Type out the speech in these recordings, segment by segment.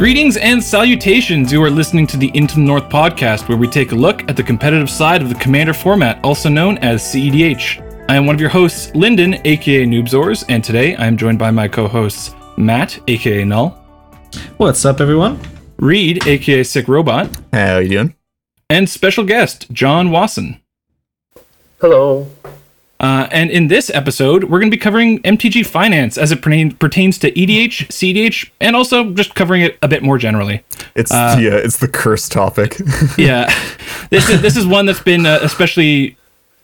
Greetings and salutations. You are listening to the Into the North podcast, where we take a look at the competitive side of the Commander format, also known as CEDH. I am one of your hosts, Lyndon, aka Noobzors, and today I am joined by my co hosts, Matt, aka Null, What's up, everyone? Reed, aka Sick Robot, How are you doing? and special guest, John Wasson. Hello. Uh, and in this episode, we're going to be covering MTG finance as it pertains to EDH, CEDH, and also just covering it a bit more generally. It's yeah, it's the curse topic. yeah this is this is one that's been uh, especially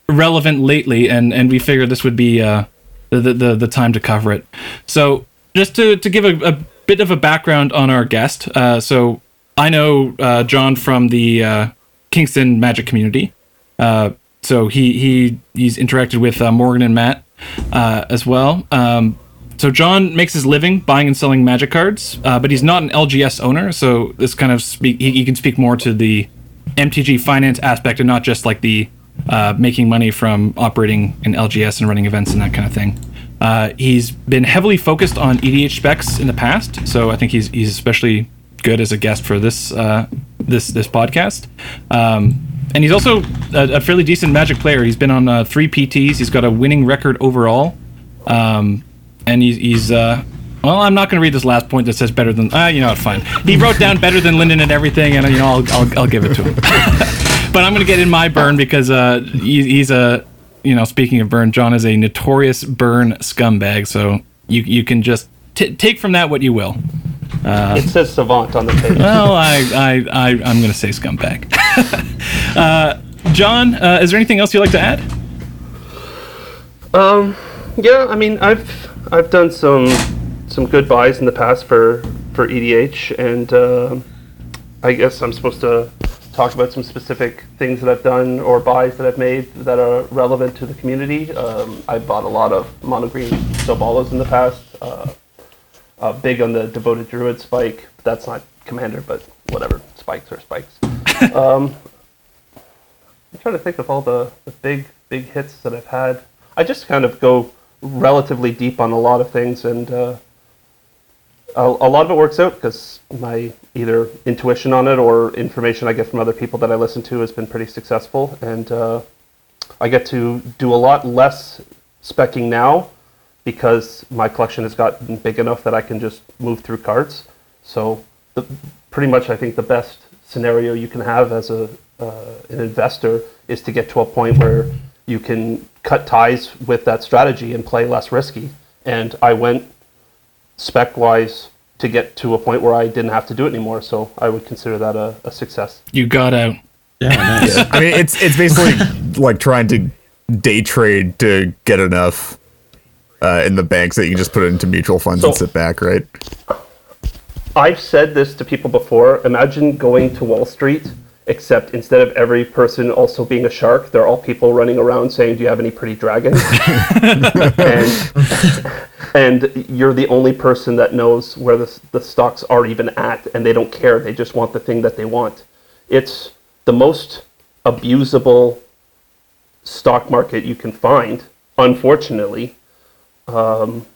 relevant lately and and we figured this would be uh the the, the time to cover it so just to to give a, a bit of a background on our guest uh so i know uh john from the uh kingston magic community uh so he he he's interacted with uh, morgan and matt uh as well um so John makes his living buying and selling magic cards, uh, but he's not an LGS owner. So this kind of speak he, he can speak more to the MTG finance aspect and not just like the uh, making money from operating in LGS and running events and that kind of thing. Uh, he's been heavily focused on EDH specs in the past, so I think he's he's especially good as a guest for this uh, this this podcast. Um, and he's also a, a fairly decent Magic player. He's been on uh, three PTs. He's got a winning record overall. Um, and he's, he's uh, well, I'm not going to read this last point that says better than. Uh, you know, fine. He wrote down better than Lyndon and everything, and you know, I'll I'll, I'll give it to him. but I'm going to get in my burn because uh, he, he's a, you know, speaking of burn, John is a notorious burn scumbag. So you you can just t- take from that what you will. it says savant on the page. Well, I I, I I'm going to say scumbag. uh, John, uh, is there anything else you'd like to add? Um, yeah, I mean, I've I've done some some good buys in the past for for EDH, and uh, I guess I'm supposed to talk about some specific things that I've done or buys that I've made that are relevant to the community. Um, I bought a lot of mono green Sobalas in the past. Uh, uh, big on the devoted druid spike. That's not commander, but whatever. Spikes are spikes. um, I'm trying to think of all the, the big big hits that I've had. I just kind of go relatively deep on a lot of things, and uh, a, a lot of it works out because my either intuition on it or information I get from other people that I listen to has been pretty successful, and uh, I get to do a lot less specking now because my collection has gotten big enough that I can just move through cards. So, the, pretty much, I think the best scenario you can have as a uh, an investor is to get to a point where you can cut ties with that strategy and play less risky. And I went spec wise to get to a point where I didn't have to do it anymore. So I would consider that a, a success. You got out. Yeah, nice. I mean, it's it's basically like trying to day trade to get enough uh, in the banks that you can just put it into mutual funds and sit back, right? I've said this to people before. Imagine going to Wall Street, except instead of every person also being a shark, they're all people running around saying, "Do you have any pretty dragons?" and and you're the only person that knows where the the stocks are even at, and they don't care. They just want the thing that they want. It's the most abusable stock market you can find. Unfortunately, um,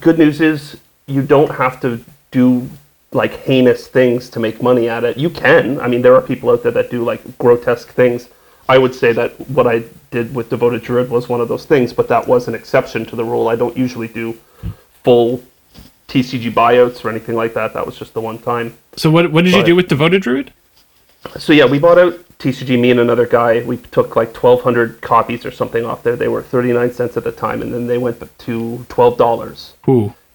good news is you don't have to do like heinous things to make money at it. You can. I mean, there are people out there that do like grotesque things. I would say that what I did with Devoted Druid was one of those things, but that was an exception to the rule. I don't usually do full TCG buyouts or anything like that. That was just the one time. So what what did you do with Devoted Druid? So yeah, we bought out TCG. Me and another guy. We took like twelve hundred copies or something off there. They were thirty nine cents at the time, and then they went to twelve dollars.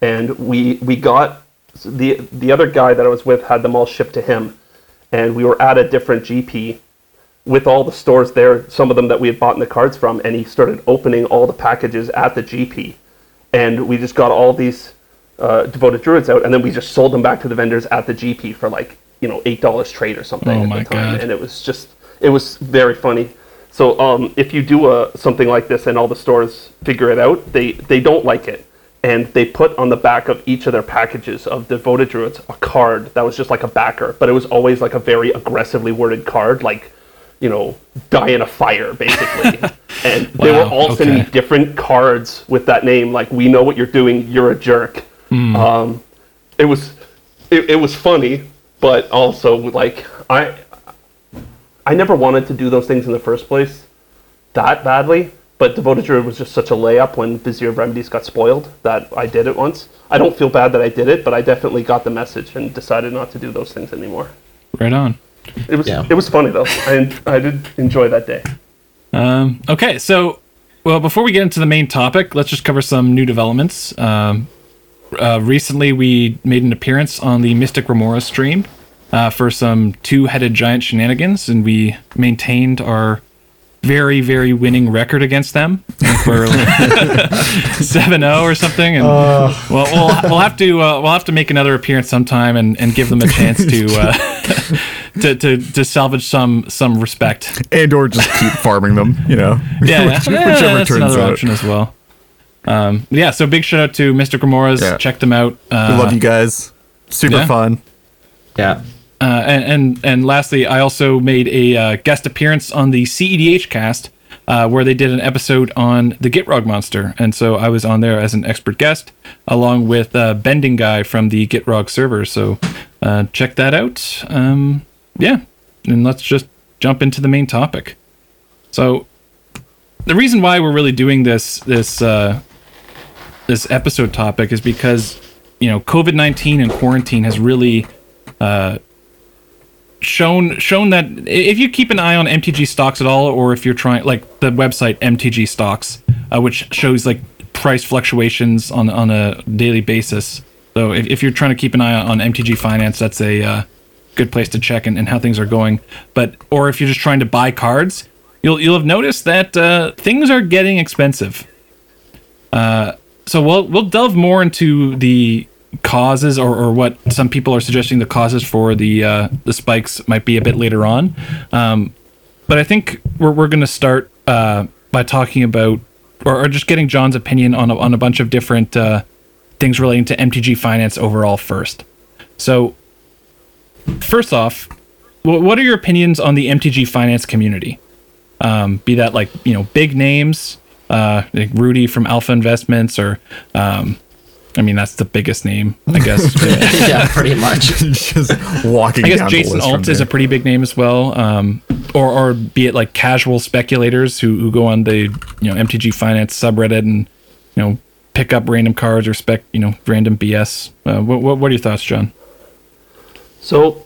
And we we got the the other guy that I was with had them all shipped to him, and we were at a different GP with all the stores there, some of them that we had bought in the cards from, and he started opening all the packages at the GP, and we just got all these uh, devoted druids out, and then we just sold them back to the vendors at the GP for like you know eight dollars trade or something Oh at my the time, God. and it was just it was very funny. So um, if you do a something like this and all the stores figure it out, they they don't like it, and they put on the back of each of their packages of devoted druids a card that was just like a backer, but it was always like a very aggressively worded card, like you know, die in a fire, basically. and they were Wow, all sending okay. different cards with that name, like "We know what you're doing. You're a jerk." Hmm. Um, it was it, it was funny, but also like I I never wanted to do those things in the first place that badly. But Devoted Druid was just such a layup when Vizier of Remedies got spoiled that I did it once. I don't feel bad that I did it, but I definitely got the message and decided not to do those things anymore. Right on. It was Yeah. it was funny though. I I did enjoy that day. Um, okay, so well, before we get into the main topic, let's just cover some new developments. Um, uh, recently, we made an appearance on the Mystic Remora stream uh, for some two-headed giant shenanigans, and we maintained our very, very winning record against them. I think we're seven zero or something, and well, we'll we'll have to uh, we'll have to make another appearance sometime and, and give them a chance to. Uh, To, to, to salvage some some respect. and or just keep farming them. You know, Yeah, Which- yeah, whichever that's turns another out. option as well. Um, yeah, so big shout out to Mystic Remoras. Yeah. Check them out. We Uh, love you guys. Super yeah. fun. Yeah. Uh, and, and and lastly, I also made a uh, guest appearance on the CEDH cast, uh, where they did an episode on the Gitrog monster, and so I was on there as an expert guest, along with uh, Bending Guy from the Gitrog server. So uh, check that out. Um, yeah, and let's just jump into the main topic. So the reason why we're really doing this this uh, this episode topic is because you know COVID nineteen and quarantine has really shown shown that if you keep an eye on MTG stocks at all, or if you're trying like the website MTG stocks, uh, which shows like price fluctuations on on a daily basis. So if, if you're trying to keep an eye on MTG Finance, that's a uh, good place to check and, and how things are going. But or if you're just trying to buy cards, you'll you'll have noticed that uh, things are getting expensive. Uh, so we'll we'll delve more into the causes or, or what some people are suggesting the causes for the uh, the spikes might be a bit later on. Um, but I think we're we're going to start uh, by talking about or, or just getting John's opinion on a, on a bunch of different uh, things relating to MTG finance overall first. So first off, wh- what are your opinions on the MTG finance community? Um, be that like you know big names, uh, like Rudy from Alpha Investments, or um, I mean that's the biggest name, I guess. yeah, pretty much. just walking I guess down Jason the list Alt is a pretty big name as well, um, or or be it like casual speculators who, who go on the you know MTG Finance subreddit and you know pick up random cards or spec you know random BS. Uh, what, what what are your thoughts, John? So,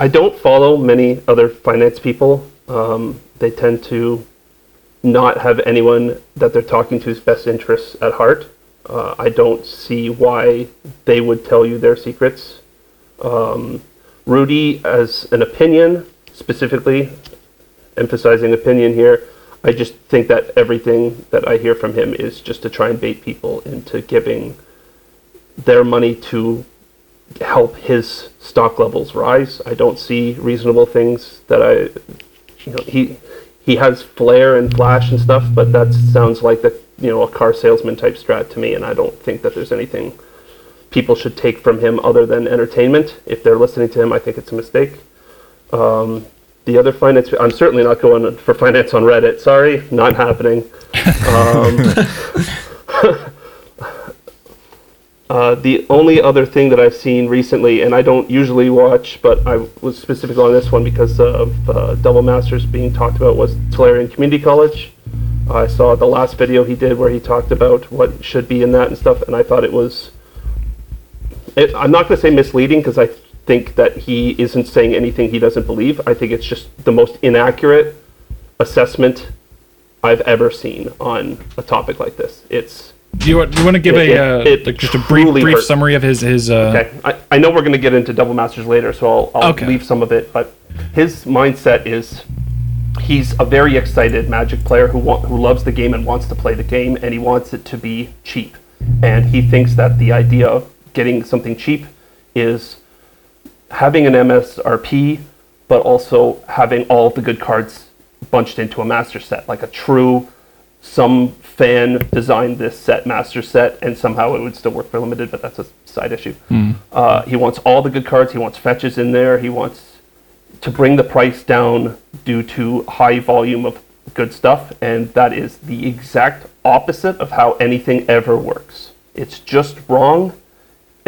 I don't follow many other finance people. Um, they tend to not have anyone that they're talking to's best interests at heart. Uh, I don't see why they would tell you their secrets. Um, Rudy, as an opinion, specifically emphasizing opinion here, I just think that everything that I hear from him is just to try and bait people into giving their money to help his stock levels rise. I don't see reasonable things that I, you know, he he has flair and flash and stuff, but that sounds like the you know a car salesman type strat to me, and I don't think that there's anything people should take from him other than entertainment. If they're listening to him, I think it's a mistake. Um, the other finance, I'm certainly not going for finance on Reddit. Sorry, not happening. Uh, the only other thing that I've seen recently, and I don't usually watch, but I was specifically on this one because of uh, Double Masters being talked about, was Tolarian Community College. I saw the last video he did where he talked about what should be in that and stuff, and I thought it was. It, I'm not going to say misleading because I think that he isn't saying anything he doesn't believe. I think it's just the most inaccurate assessment I've ever seen on a topic like this. It's Do you, want- do you want to give It- a it- uh, it like just a brief brief hurt. summary of his his uh, Okay, I, I know we're going to get into Double Masters later, so I'll, I'll Okay. leave some of it. But his mindset is he's a very excited Magic player who wa- who loves the game and wants to play the game, and he wants it to be cheap. And he thinks that the idea of getting something cheap is having an MSRP, but also having all of the good cards bunched into a master set, like a true some fan designed this set master set and somehow it would still work for limited but that's a side issue. Uh, he wants all the good cards. He wants fetches in there. He wants to bring the price down due to high volume of good stuff and that is the exact opposite of how anything ever works it's just wrong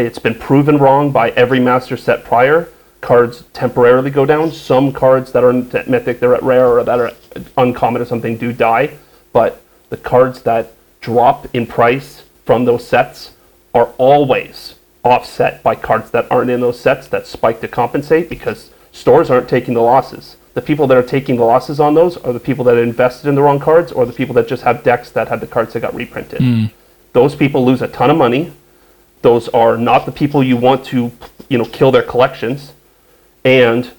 it's been proven wrong by every master set prior. Cards temporarily go down. Some cards that are mythic, they're at rare or that are uncommon or something, do die. But the cards that drop in price from those sets are always offset by cards that aren't in those sets that spike to compensate because stores aren't taking the losses. The people that are taking the losses on those are the people that invested in the wrong cards or the people that just have decks that had the cards that got reprinted. Hmm. Those people lose a ton of money. Those are not the people you want to, you know, kill their collections. And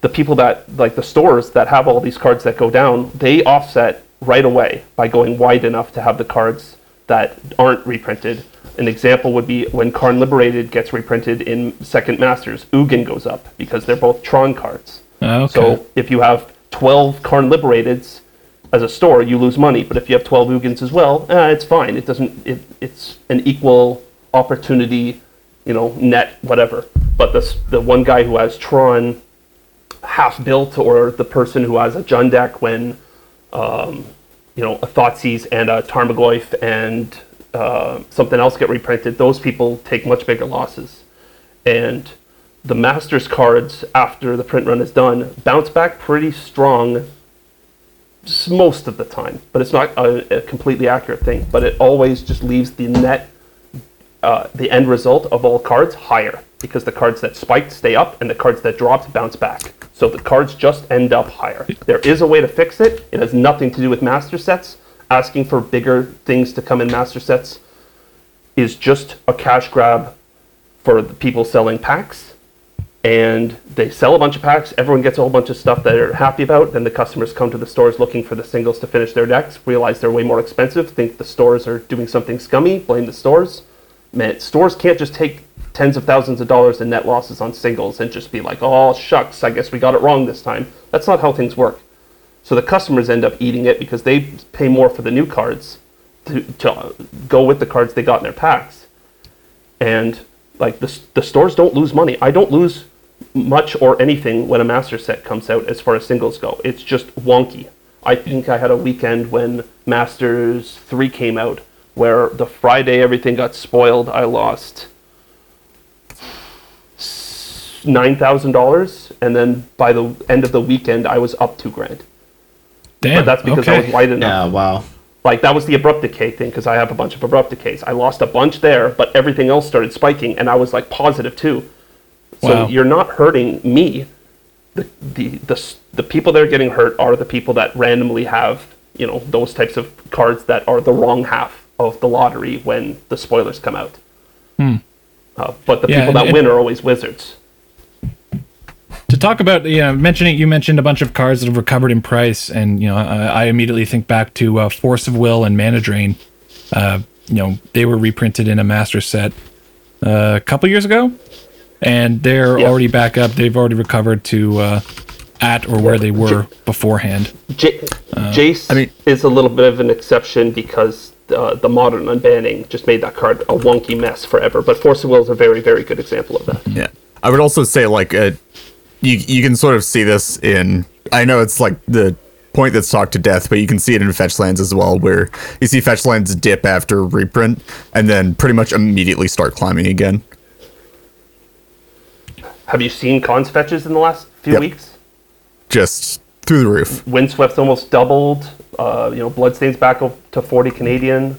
the people that like the stores that have all these cards that go down, they offset right away by going wide enough to have the cards that aren't reprinted. An example would be when Karn Liberated gets reprinted in Second Masters, Ugin goes up because they're both Tron cards. Oh, okay. So if you have 12 Karn Liberateds as a store, you lose money. But if you have 12 Ugins as well, eh, it's fine. It doesn't. It, it's an equal opportunity, you know, net whatever. But the the one guy who has Tron half built, or the person who has a Jund deck when, um, you know, a Thoughtseize and a Tarmogoyf and uh, something else get reprinted, those people take much bigger losses. And the Masters cards, after the print run is done, bounce back pretty strong most of the time. But it's not a, a completely accurate thing. But it always just leaves the net, uh, the end result of all cards higher because the cards that spiked stay up and the cards that dropped bounce back. So the cards just end up higher. There is a way to fix it. It has nothing to do with master sets. Asking for bigger things to come in master sets is just a cash grab for the people selling packs. And they sell a bunch of packs. Everyone gets a whole bunch of stuff that they're happy about. Then the customers come to the stores looking for the singles to finish their decks, realize they're way more expensive, think the stores are doing something scummy, blame the stores. Man, stores can't just take tens of thousands of dollars in net losses on singles and just be like, oh, shucks, I guess we got it wrong this time. That's not how things work. So the customers end up eating it because they pay more for the new cards to, to go with the cards they got in their packs. And like the, the stores don't lose money. I don't lose much or anything when a master set comes out as far as singles go. It's just wonky. I think I had a weekend when Masters 3 came out where the Friday everything got spoiled. I lost $9,000 and then by the end of the weekend I was up 2 grand. Damn. But that's because I was okay. wide enough. Yeah, wow. Like that was the abrupt decay thing because I have a bunch of abrupt decays. I lost a bunch there, but everything else started spiking, and I was like positive too. So Wow. you're not hurting me. The, the the the people that are getting hurt are the people that randomly have you know those types of cards that are the wrong half of the lottery when the spoilers come out. Uh, but the Hmm. Yeah, people that and- win are always wizards. To talk about yeah mentioning you mentioned a bunch of cards that have recovered in price and you know i, I immediately think back to uh, force of will and mana drain uh, you know they were reprinted in a master set uh, a couple years ago and they're Yeah. already back up they've already recovered to uh, at or where they were beforehand J- Uh, Jace I mean- is a little bit of an exception because uh, the modern unbanning just made that card a wonky mess forever. But Force of Will is a very, very good example of that. Yeah. I would also say like uh, you you can sort of see this in I know it's like the point that's talked to death, but you can see it in fetch lands as well, where you see fetch lands dip after reprint and then pretty much immediately start climbing again. Have you seen Khans fetches in the last few Yep. weeks? Just through the roof. Windswept almost doubled. Uh, you know, Bloodstain's back up to 40 Canadian.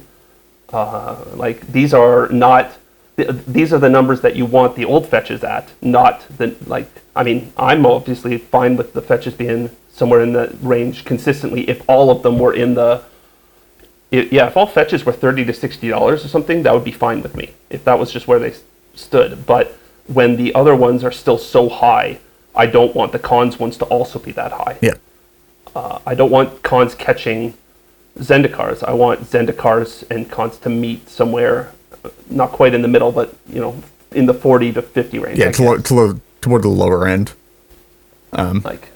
Uh, like these are not. Th- These are the numbers that you want the old fetches at, not the like. I mean, I'm obviously fine with the fetches being somewhere in the range consistently if all of them were in the. i yeah, if all fetches were thirty to sixty dollars or something, that would be fine with me. If that was just where they s- stood, but when the other ones are still so high, I don't want the Khans ones to also be that high. Yeah. I don't want Khans catching Zendikars. I want Zendikars and Khans to meet somewhere, uh, not quite in the middle, but you know, in the forty to fifty range. Yeah, I to lo- to lo- toward the lower end. Um, like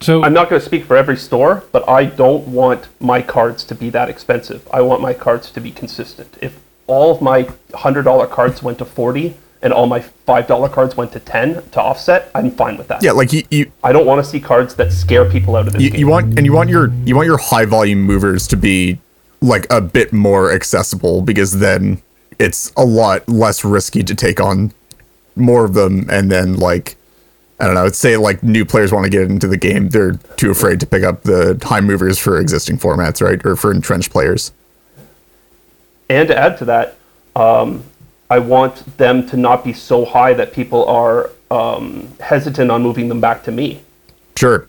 so I'm not going to speak for every store, but I don't want my cards to be that expensive. I want my cards to be consistent. If all of my hundred dollar cards went to forty and all my five dollar cards went to ten to offset, I'm fine with that. Yeah, like you, you I don't want to see cards that scare people out of this you, game. you want and you want your you want your high volume movers to be like a bit more accessible because then it's a lot less risky to take on more of them and then like I don't know, say like new players want to get into the game, they're too afraid to pick up the high movers for existing formats, right? Or for entrenched players. And to add to that, um, I want them to not be so high that people are um, hesitant on moving them back to me. Sure.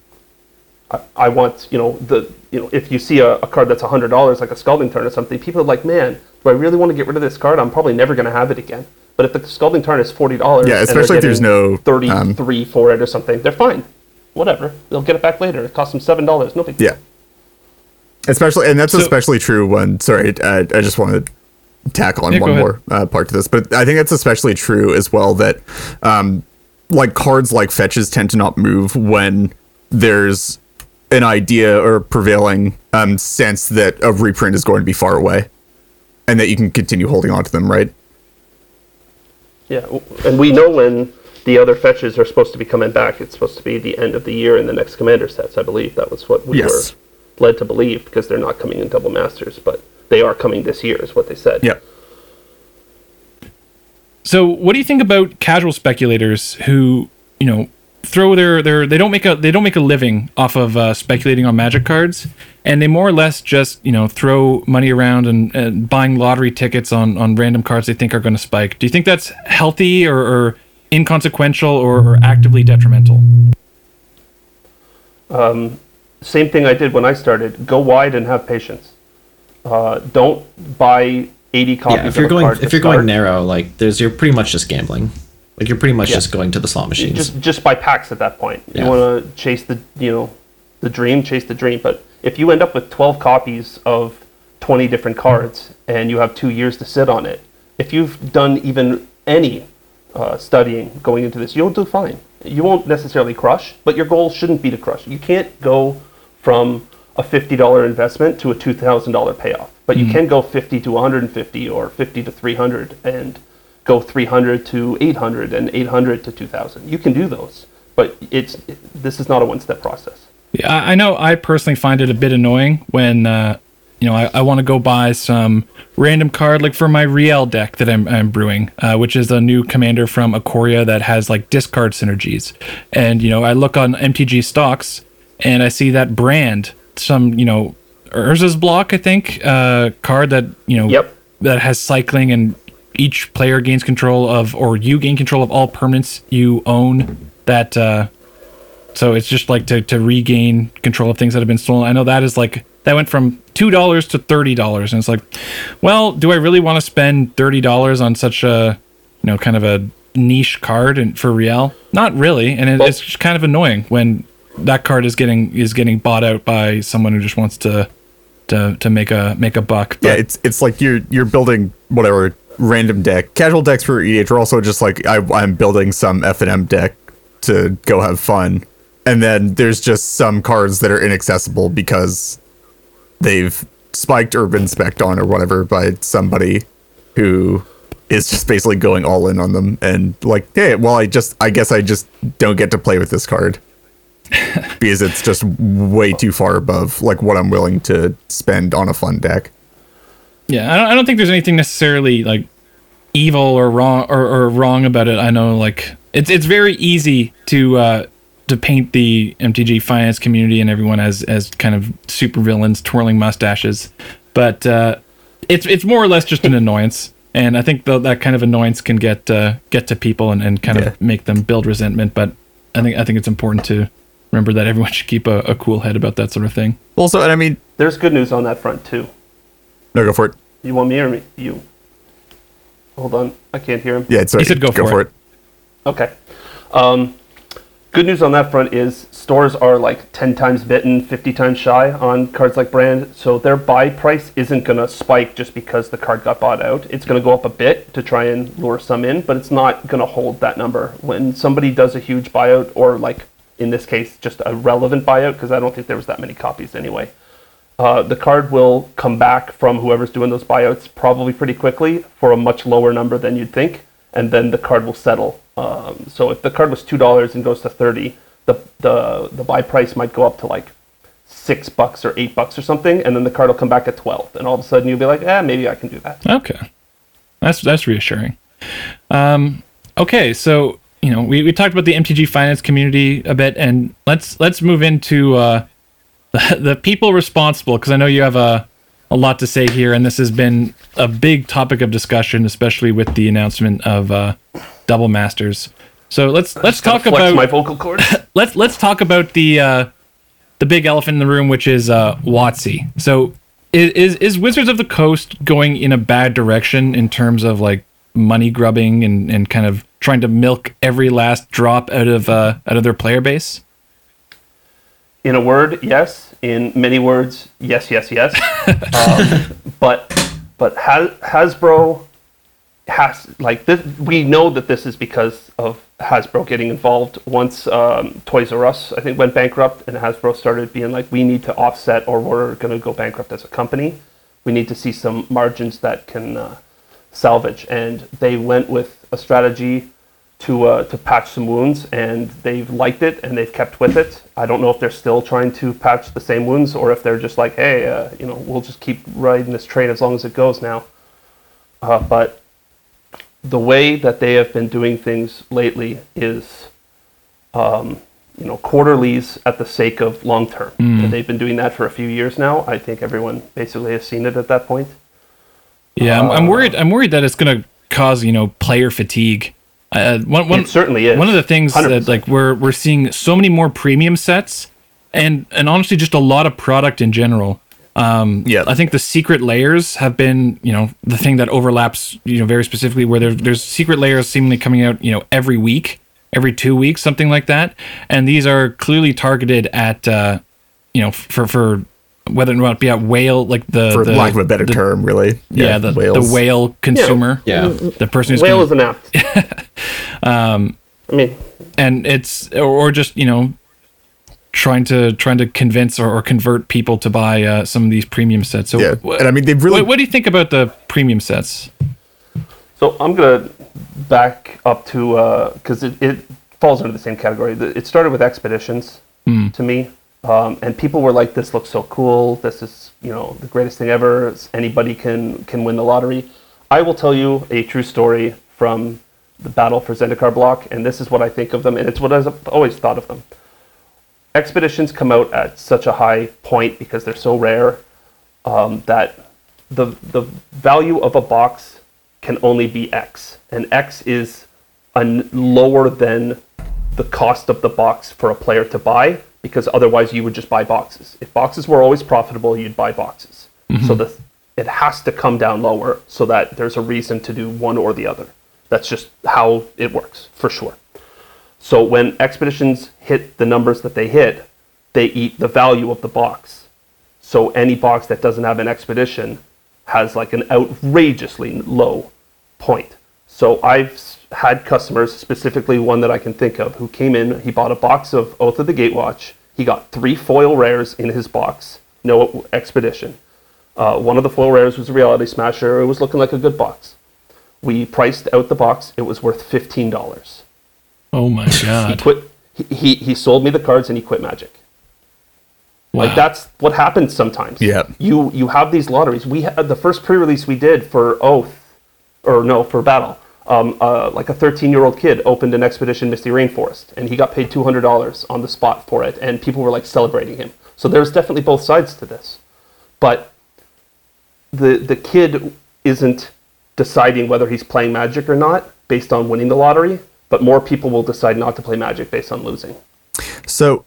I, I want you know the you know if you see a, a card that's hundred dollars like a scalding tarn or something, people are like, man, do I really want to get rid of this card? I'm probably never going to have it again. But if the scalding tarn is forty dollars, Yeah, especially if there's no, um, thirty-three for it or something, they're fine. Whatever, they'll get it back later. It costs them seven dollars. No big deal. Yeah. Especially, and that's So- especially true when. Sorry, I, I just want to tackle on Yeah, one more uh, part to this, but I think that's especially true as well. That, um, like cards like fetches tend to not move when there's an idea or prevailing um, sense that a reprint is going to be far away, and that you can continue holding on to them. Right? Yeah, and we know when the other fetches are supposed to be coming back. It's supposed to be the end of the year in the next commander sets. I believe that was what we Yes. were led to believe because they're not coming in double masters, but they are coming this year, is what they said. Yeah. So, what do you think about casual speculators who, you know, throw their their they don't make a they don't make a living off of uh, speculating on magic cards, and they more or less just you know throw money around and, and buying lottery tickets on on random cards they think are going to spike. Do you think that's healthy or, or inconsequential or, or actively detrimental? Um same thing I did when I started. Go wide and have patience. Uh, don't buy 80 copies Yeah, if you're a going card if you're start. going narrow, like there's you're pretty much just gambling. Like you're pretty much Yeah. just going to the slot machines. just just by packs at that point. You want to chase the you know the dream, chase the dream. But if you end up with 12 copies of 20 different cards and you have two years to sit on it, if you've done even any uh, studying going into this, you'll do fine. You won't necessarily crush, but your goal shouldn't be to crush. You can't go from a $50 investment to a $2,000 payoff, but you can go 50 to 150 or 50 to 300 and go 300 to 800 and 800 to 2000 you can do those but it's this is not a one-step process Yeah, I know. I personally find it a bit annoying when uh, you know I, I want to go buy some random card like for my Riel deck that I'm, I'm brewing, uh, which is a new commander from Ikoria that has like discard synergies. And you know I look on MTG stocks and I see that brand, some you know Urza's block I think uh, card that you know Yep. that has cycling and each player gains control of or you gain control of all permanents you own that. Uh, so it's just like to, to regain control of things that have been stolen. I know that is like that went from two dollars to thirty dollars, and it's like, well, do I really want to spend thirty dollars on such a, you know, kind of a niche card and for Real? Not really, and it, Well- it's just kind of annoying when that card is getting is getting bought out by someone who just wants to to to make a make a buck. Yeah, But- it's it's like you're you're building whatever random deck. Casual decks for EDH are also just like I, I'm building some F and M deck to go have fun, and then there's just some cards that are inaccessible because they've spiked or been specced on or whatever by somebody who is just basically going all in on them and like, hey, well, I just I guess I just don't get to play with this card because it's just way too far above like what I'm willing to spend on a fun deck. Yeah, I don't, I don't think there's anything necessarily like evil or wrong or, or wrong about it. I know like it's it's very easy to uh, to paint the MTG finance community and everyone as as kind of super villains twirling mustaches, but uh, it's it's more or less just an annoyance. And I think tho- that kind of annoyance can get uh, get to people and, and kind Yeah. of make them build resentment. But I think I think it's important to remember that everyone should keep a, a cool head about that sort of thing. Also, and I mean, there's good news on that front too no, go for it. you want me or me you hold on i can't hear him Yeah, it's He said go for it. Okay. Um, good news on that front is stores are like 10 times bitten, 50 times shy on cards like Brand. So their buy price isn't going to spike just because the card got bought out. It's going to go up a bit to try and lure some in, but it's not going to hold that number. When somebody does a huge buyout, or like in this case, just a relevant buyout, because I don't think there was that many copies anyway. Uh, the card will come back from whoever's doing those buyouts probably pretty quickly for a much lower number than you'd think, and then the card will settle. Um, so if the card was two dollars and goes to thirty, the the the buy price might go up to like six bucks or eight bucks or something, and then the card will come back at twelve, and all of a sudden you'll be like, ah, maybe I can do that. Okay. That's that's reassuring. Um, okay, so you know we, we talked about the MTG finance community a bit, and let's let's move into uh, the, people responsible because I know you have a a lot to say here, and this has been a big topic of discussion, especially with the announcement of uh, Double Masters. So let's let's talk about my vocal cords. let's let's talk about the uh, the big elephant in the room, which is uh, WotC. So is, is is Wizards of the Coast going in a bad direction in terms of like money grubbing and, and kind of trying to milk every last drop out of uh, out of their player base? In a word, yes. In many words, yes, yes, yes. um, but but Has- Hasbro has like this, we know that this is because of Hasbro getting involved. Once um, Toys R Us, I think, went bankrupt, and Hasbro started being like, we need to offset, or we're going to go bankrupt as a company. We need to see some margins that can uh, salvage, and they went with a strategy to uh, to patch some wounds, and they've liked it and they've kept with it. I don't know if they're still trying to patch the same wounds or if they're just like, hey, uh, you know, we'll just keep riding this train as long as it goes now. Uh, but the way that they have been doing things lately is, um, you know, quarterlies at the sake of long term. And they've been doing that for a few years now. I think everyone basically has seen it at that point. Yeah, I'm, I'm worried. I'm worried that it's going to cause you know player fatigue. Uh, one, one, It certainly is. One of the things that 100%. like we're we're seeing so many more premium sets, and and honestly, just a lot of product in general. Um, Yeah. I think the secret lairs have been you know the thing that overlaps you know very specifically where there, there's secret lairs seemingly coming out you know every week, every two weeks, something like that, and these are clearly targeted at uh, you know for for whether or not it be a whale like the for the, lack of a better the- term, really. yeah, the, whales. the whale consumer. Yeah. The person who's Whale gonna- is an apt. um, I mean, and it's or, or just, you know, trying to trying to convince or, or convert people to buy uh, some of these premium sets. So Yeah, wh- and I mean they've really what, what do you think about the premium sets? So I'm gonna back up to because it, it falls under the same category. It started with expeditions to me, um, and people were like, "This looks so cool. This is you know the greatest thing ever. Anybody can can win the lottery." I will tell you a true story from the battle for Zendikar block, and this is what I think of them, and it's what I've always thought of them. Expeditions come out at such a high point because they're so rare um, that the the value of a box can only be X, and X is an lower than the cost of the box for a player to buy because otherwise you would just buy boxes. If boxes were always profitable, you'd buy boxes. Mm-hmm. So the it has to come down lower so that there's a reason to do one or the other. That's just how it works for sure. So when expeditions hit the numbers that they hit, they eat the value of the box. So any box that doesn't have an expedition has like an outrageously low point. So I've had customers, specifically one that I can think of, who came in, he bought a box of Oath of the Gatewatch. He got three foil rares in his box, no expedition. Uh, one of the foil rares was a reality smasher. It was looking like a good box. We priced out the box. It was worth fifteen dollars. Oh my god! He quit. He, he he sold me the cards and he quit Magic. Wow. Like that's what happens sometimes. Yeah. You you have these lotteries. We had the first pre-release we did for Oath, or no for Battle. Um, uh, like a 13-year-old kid opened an Expedition Misty Rainforest, and he got paid $200 on the spot for it, and people were like celebrating him. So there's definitely both sides to this, but the the kid isn't deciding whether he's playing Magic or not based on winning the lottery, but more people will decide not to play Magic based on losing so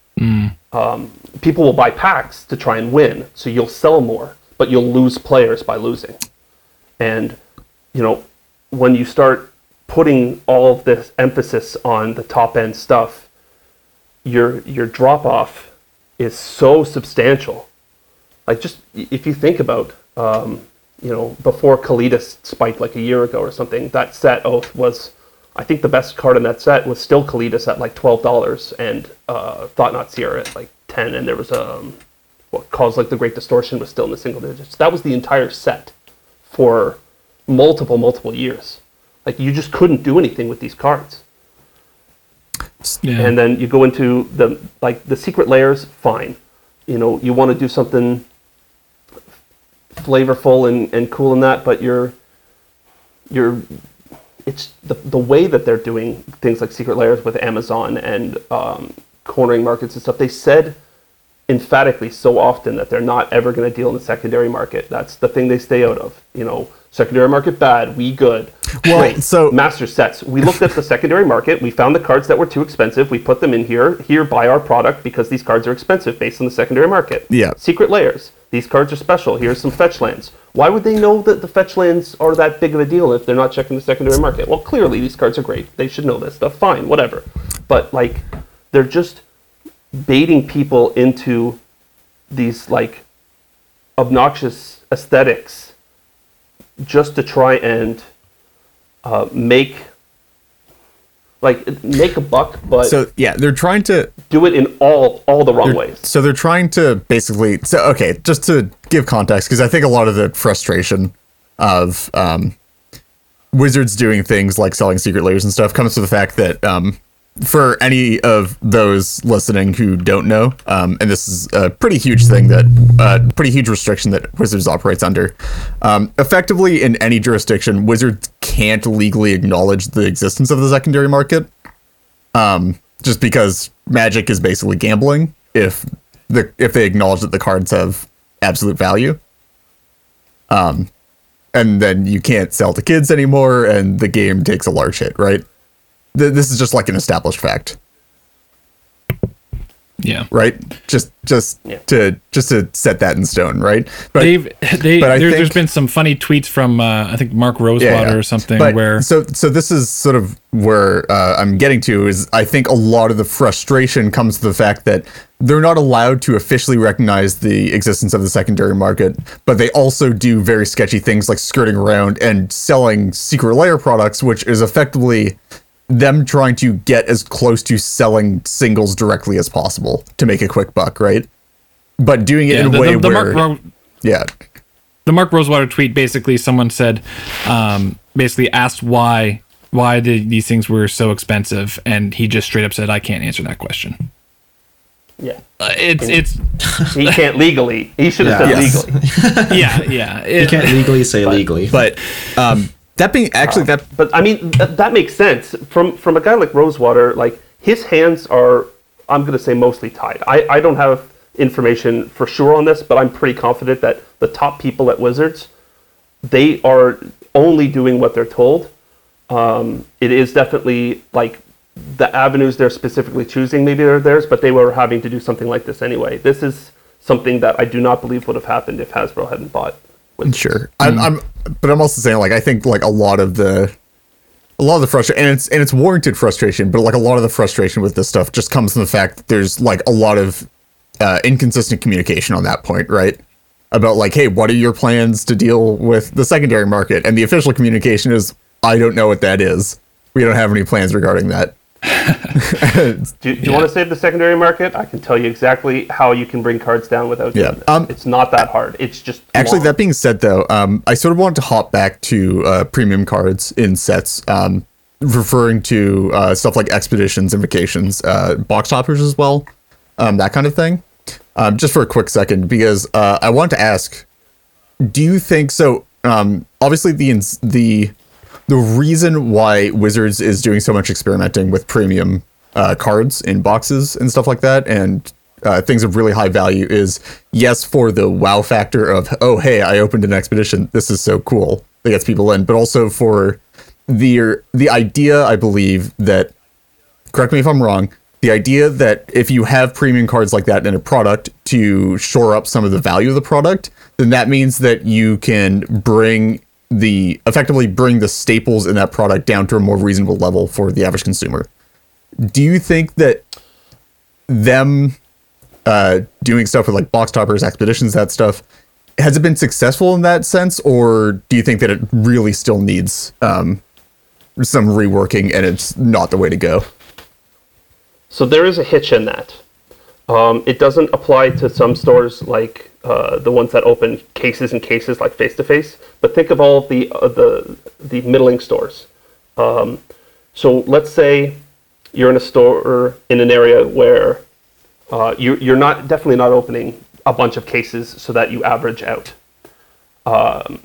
people will buy packs to try and win. So you'll sell more, but you'll lose players by losing. And you know, when you start putting all of this emphasis on the top end stuff, your your drop off is so substantial. Like just if you think about, um, you know, before Kalitas spiked like a year ago or something, that set oath was, I think the best card in that set was still Kalitas at like twelve dollars and uh, Thought-Knot Seer at like ten, and there was um, what Kozilek the Great Distortion was still in the single digits. That was the entire set for multiple multiple years. Like you just couldn't do anything with these cards yeah. and then you go into the like the secret lairs fine you know you want to do something flavorful and, and cool in that but you're you're it's the, the way that they're doing things like secret lairs with Amazon and um, cornering markets and stuff. They said emphatically so often that they're not ever going to deal in the secondary market. That's the thing they stay out of. You know, secondary market bad, we good. Well, so- master sets. We looked at the secondary market. We found the cards that were too expensive. We put them in here. Here, buy our product because these cards are expensive based on the secondary market. Yeah. Secret lairs. These cards are special. Here's some fetch lands. Why would they know that the fetch lands are that big of a deal if they're not checking the secondary market? Well, clearly these cards are great. They should know this stuff. Fine, whatever. But like, they're just baiting people into these like obnoxious aesthetics just to try and uh, make like make a buck, but So yeah, they're trying to do it in all all the wrong ways. So they're trying to basically. So okay, just to give context, because I think a lot of the frustration of um, wizards doing things like selling secret lairs and stuff comes to the fact that um, for any of those listening who don't know, um, and this is a pretty huge thing that, uh, pretty huge restriction that Wizards operates under. Um, effectively, in any jurisdiction, Wizards can't legally acknowledge the existence of the secondary market um, just because magic is basically gambling if the if they acknowledge that the cards have absolute value um and then you can't sell to kids anymore and the game takes a large hit right Th- this is just like an established fact Yeah. right just just Yeah. to just to set that in stone right but They've they but there, think- there's been some funny tweets from uh, I think Mark Rosewater or something But- where so so this is sort of where uh, I'm getting to is I think a lot of the frustration comes to the fact that they're not allowed to officially recognize the existence of the secondary market, but they also do very sketchy things like skirting around and selling secret lair products, which is effectively them trying to get as close to selling singles directly as possible to make a quick buck, right? But doing it yeah, in a the, way the, the where Mark Ro- yeah, the Mark Rosewater tweet basically someone said um, basically asked why why the, these things were so expensive and he just straight up said I can't answer that question. Yeah, Uh, it's it's he can't legally. He should have Yeah. said Yes. legally. yeah yeah You it, can't legally say legally. but um, that being actually that But I mean, th- that makes sense from from a guy like Rosewater. Like his hands are, I'm going to say, mostly tied. I I don't have information for sure on this, but I'm pretty confident that the top people at Wizards, they are only doing what they're told. Um, it is definitely like the avenues they're specifically choosing. Maybe they're theirs, but they were having to do something like this anyway. This is something that I do not believe would have happened if Hasbro hadn't bought. Sure, I'm, I'm, but I'm also saying like I think like a lot of the, a lot of the frustration, and it's and it's warranted frustration, but like a lot of the frustration with this stuff just comes from the fact that there's like a lot of uh, inconsistent communication on that point, right? About like, hey, what are your plans to deal with the secondary market? And the official communication is, I don't know what that is. We don't have any plans regarding that. Do, do you want to save the secondary market? I can tell you exactly how you can bring cards down without Yeah, um, it's not that hard. It's just Actually, long. that being said, though, um, I sort of wanted to hop back to uh, premium cards in sets, um, referring to uh, stuff like expeditions and vacations, uh, box toppers as well, um, that kind of thing. Um, just for a quick second, because uh, I want to ask: Do you think so? Um, obviously, the the the reason why Wizards is doing so much experimenting with premium uh, cards in boxes and stuff like that, and uh, things of really high value is yes for the wow factor of oh hey I opened an expedition this is so cool that gets people in, but also for the the idea I believe that correct me if I'm wrong. The idea that if you have premium cards like that in a product to shore up some of the value of the product, then that means that you can bring the effectively bring the staples in that product down to a more reasonable level for the average consumer. Do you think that them uh, doing stuff with like box toppers, expeditions, that stuff, has it been successful in that sense, or do you think that it really still needs um, some reworking and it's not the way to go? So there is a hitch in that. Um, it doesn't apply to some stores like uh, the ones that open cases and cases like face to face. But think of all of the uh, the the middling stores. Um, so let's say you're in a store in an area where uh, you, you're not definitely not opening a bunch of cases so that you average out. Um,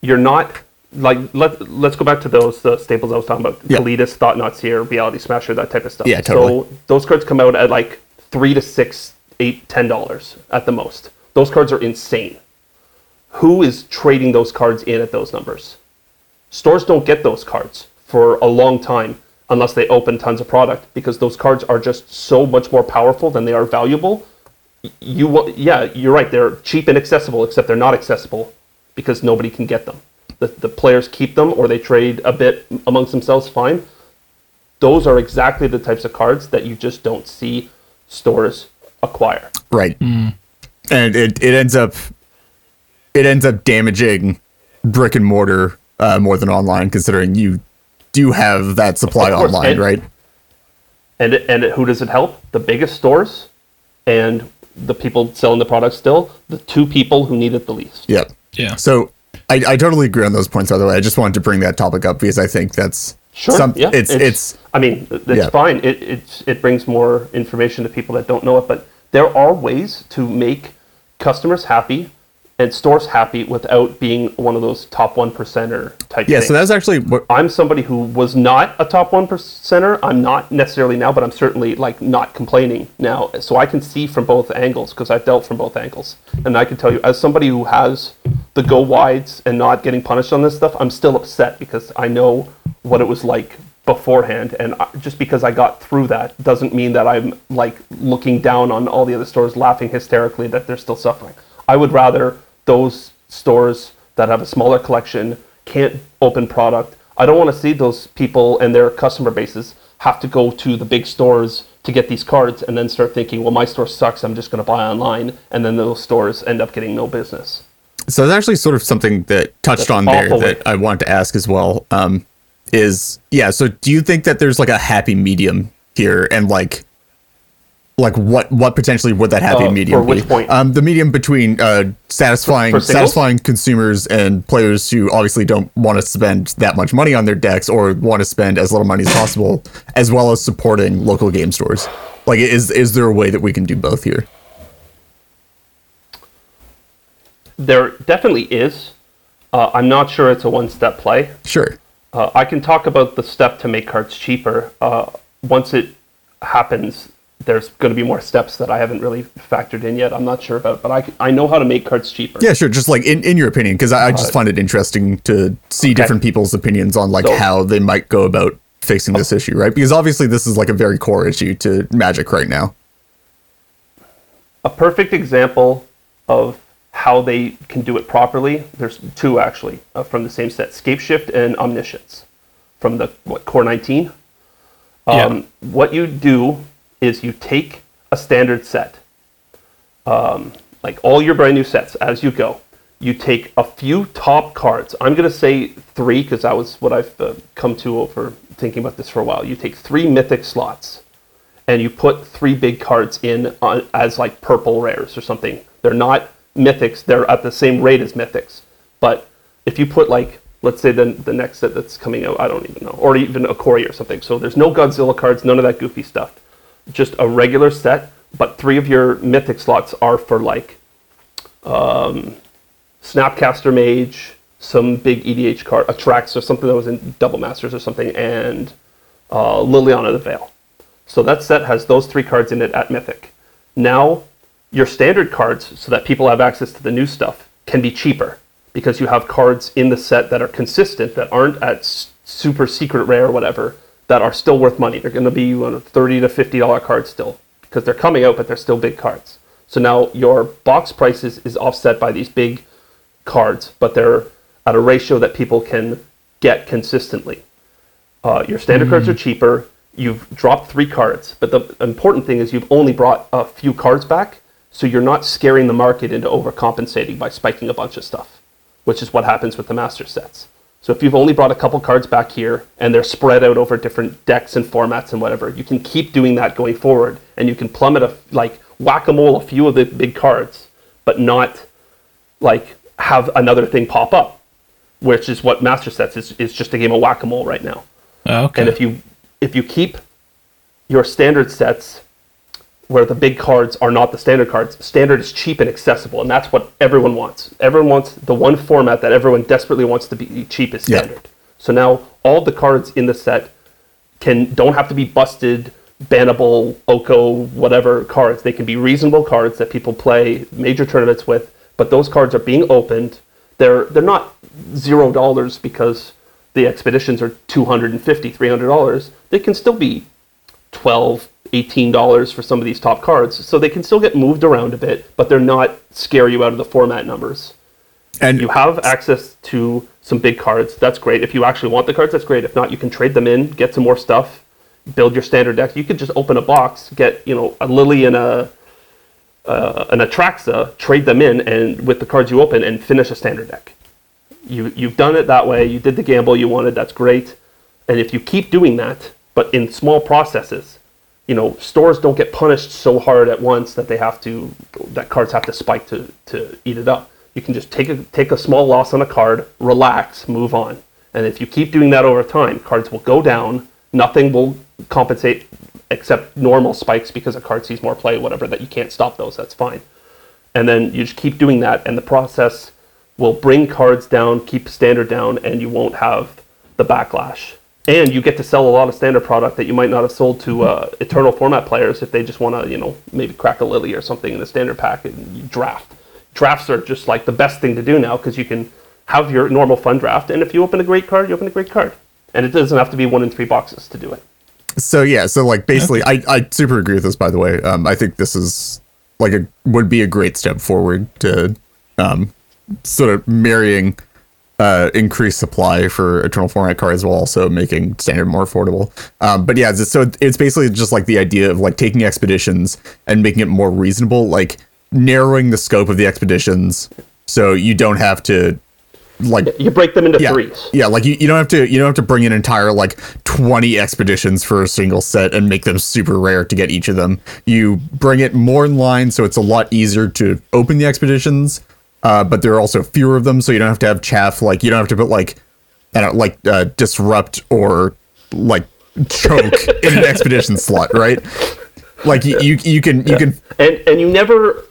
you're not like let let's go back to those staples I was talking about. Yeah. Kalitas, Thought Not Seer, Reality Smasher, that type of stuff. Yeah, totally. So those cards come out at like three to six, eight, ten dollars at the most. Those cards are insane. Who is trading those cards in at those numbers? Stores don't get those cards for a long time unless they open tons of product because those cards are just so much more powerful than they are valuable. You wa- yeah, you're right. They're cheap and accessible, except they're not accessible because nobody can get them. The, the players keep them or they trade a bit amongst themselves. Fine. Those are exactly the types of cards that you just don't see stores acquire. Right. Mm. And it, it ends up it ends up damaging brick and mortar uh, more than online, considering you do have that supply course, online, and- right? And and who does it help? The biggest stores and the people selling the product still, the two people who need it the least. Yep. Yeah. So I, I totally agree on those points. By the way, I just wanted to bring that topic up because I think that's Sure. some- yeah. it's, it's I mean, it's Yeah. fine. It it's, it brings more information to people that don't know it, but there are ways to make customers happy and stores happy without being one of those top one percenter type. yeah. things. So that's actually what I'm somebody who was not a top one percenter. I'm not necessarily now, but I'm certainly like not complaining now. So I can see from both angles because I've dealt from both angles, and I can tell you, as somebody who has the go wides and not getting punished on this stuff, I'm still upset because I know what it was like beforehand, and just because I got through that doesn't mean that I'm like looking down on all the other stores, laughing hysterically that they're still suffering. I would rather those stores that have a smaller collection can't open product. I don't want to see those people and their customer bases have to go to the big stores to get these cards and then start thinking, well, my store sucks. I'm just going to buy online. And then those stores end up getting no business. so it's actually sort of something that touched That's on there that way- I wanted to ask as well. Um, is yeah. So do you think that there's like a happy medium here, and like, like what what potentially would that happy Uh, medium for which be? point? Um, the medium between uh satisfying For- for satisfying consumers and players who obviously don't want to spend that much money on their decks or want to spend as little money as possible, as well as supporting local game stores. Like, is is there a way that we can do both here? There definitely is. Uh, I'm not sure it's a one step play. Sure. Uh, I can talk about the step to make cards cheaper. Uh, once it happens, there's going to be more steps that I haven't really factored in yet. I'm not sure about, but I, I know how to make cards cheaper. Yeah, sure. Just like in, in your opinion, because I, I just find it interesting to see different people's opinions on like So- how they might go about fixing this issue, right? Because obviously this is like a very core issue to Magic right now. a perfect example of how they can do it properly. There's two actually uh, from the same set: Scapeshift and Omniscience from the what Core 19. Um, What you do is you take a standard set, um, like all your brand new sets, as you go. You take a few top cards. I'm going to say three because that was what I've uh, come to over thinking about this for a while. You take three mythic slots and you put three big cards in on, as like purple rares or something. They're not mythics; they're at the same rate as mythics. But if you put like, let's say the the next set that's coming out, I don't even know, or even a Cory or something. So there's no Godzilla cards, none of that goofy stuff. Just a regular set, but three of your mythic slots are for like um, Snapcaster Mage, some big EDH card, Atraxa or something that was in Double Masters or something, and uh, Liliana the Veil. So that set has those three cards in it at Mythic. Now, your standard cards, so that people have access to the new stuff, can be cheaper because you have cards in the set that are consistent, that aren't at super secret rare or whatever, that are still worth money. They're going to be uh, thirty to fifty dollar cards still because they're coming out, but they're still big cards. So now your box prices is offset by these big cards, but they're at a ratio that people can get consistently. Uh, your standard cards are cheaper. You've dropped three cards, but the important thing is you've only brought a few cards back, so you're not scaring the market into overcompensating by spiking a bunch of stuff, which is what happens with the master sets. So if you've only brought a couple cards back here and they're spread out over different decks and formats and whatever, you can keep doing that going forward, and you can plummet a like whack a mole a few of the big cards, but not like have another thing pop up, which is what master sets is. Is just a game of whack a mole right now. Oh, okay. And if you if you keep your standard sets where the big cards are not the standard cards. Standard is cheap and accessible, and that's what everyone wants. Everyone wants the one format that everyone desperately wants to be cheap is Yeah. standard. So now all the cards in the set can don't have to be busted, bannable, Oko, whatever cards. They can be reasonable cards that people play major tournaments with. But those cards are being opened. They're they're not zero dollars because the expeditions are 250 300 dollars. They can still be 12 18 dollars for some of these top cards. So they can still get moved around a bit, but they're not scare you out of the format numbers And you have access to some big cards. That's great. If you actually want the cards, that's great. If not, you can trade them in, get some more stuff, build your standard deck. You could just open a box, get you know a Lily and a uh, an Atraxa, trade them in, and with the cards you open, and finish a standard deck. You you've done it that way. You did the gamble you wanted. That's great. And if you keep doing that, but in small processes, you know stores don't get punished so hard at once that they have to that cards have to spike to to eat it up. You can just take a take a small loss on a card, relax, move on. And if you keep doing that over time, cards will go down. Nothing will compensate except normal spikes because a card sees more play, whatever. That you can't stop those. That's fine. And then you just keep doing that, and the process will bring cards down, keep standard down, and you won't have the backlash. And you get to sell a lot of standard product that you might not have sold to uh, eternal format players if they just want to, you know, maybe crack a lily or something in the standard pack and you draft. Drafts are just like the best thing to do now because you can have your normal fun draft, and if you open a great card, you open a great card, and it doesn't have to be one in three boxes to do it. so yeah, so like basically, I I super agree with this. By the way, um, I think this is like a would be a great step forward to um, sort of marrying uh, increased supply for eternal format cards while also making standard more affordable. Um, but yeah, so it's basically just like the idea of like taking expeditions and making it more reasonable, like narrowing the scope of the expeditions so you don't have to like You break them into yeah, threes. Yeah, like you, you don't have to you don't have to bring an entire like 20 expeditions for a single set and make them super rare to get each of them. You bring it more in line so it's a lot easier to open the expeditions, uh, but there are also fewer of them, so you don't have to have chaff like you don't have to put like I don't know, like uh, disrupt or like choke in an expedition slot, right? Like you, you you can you can and and you never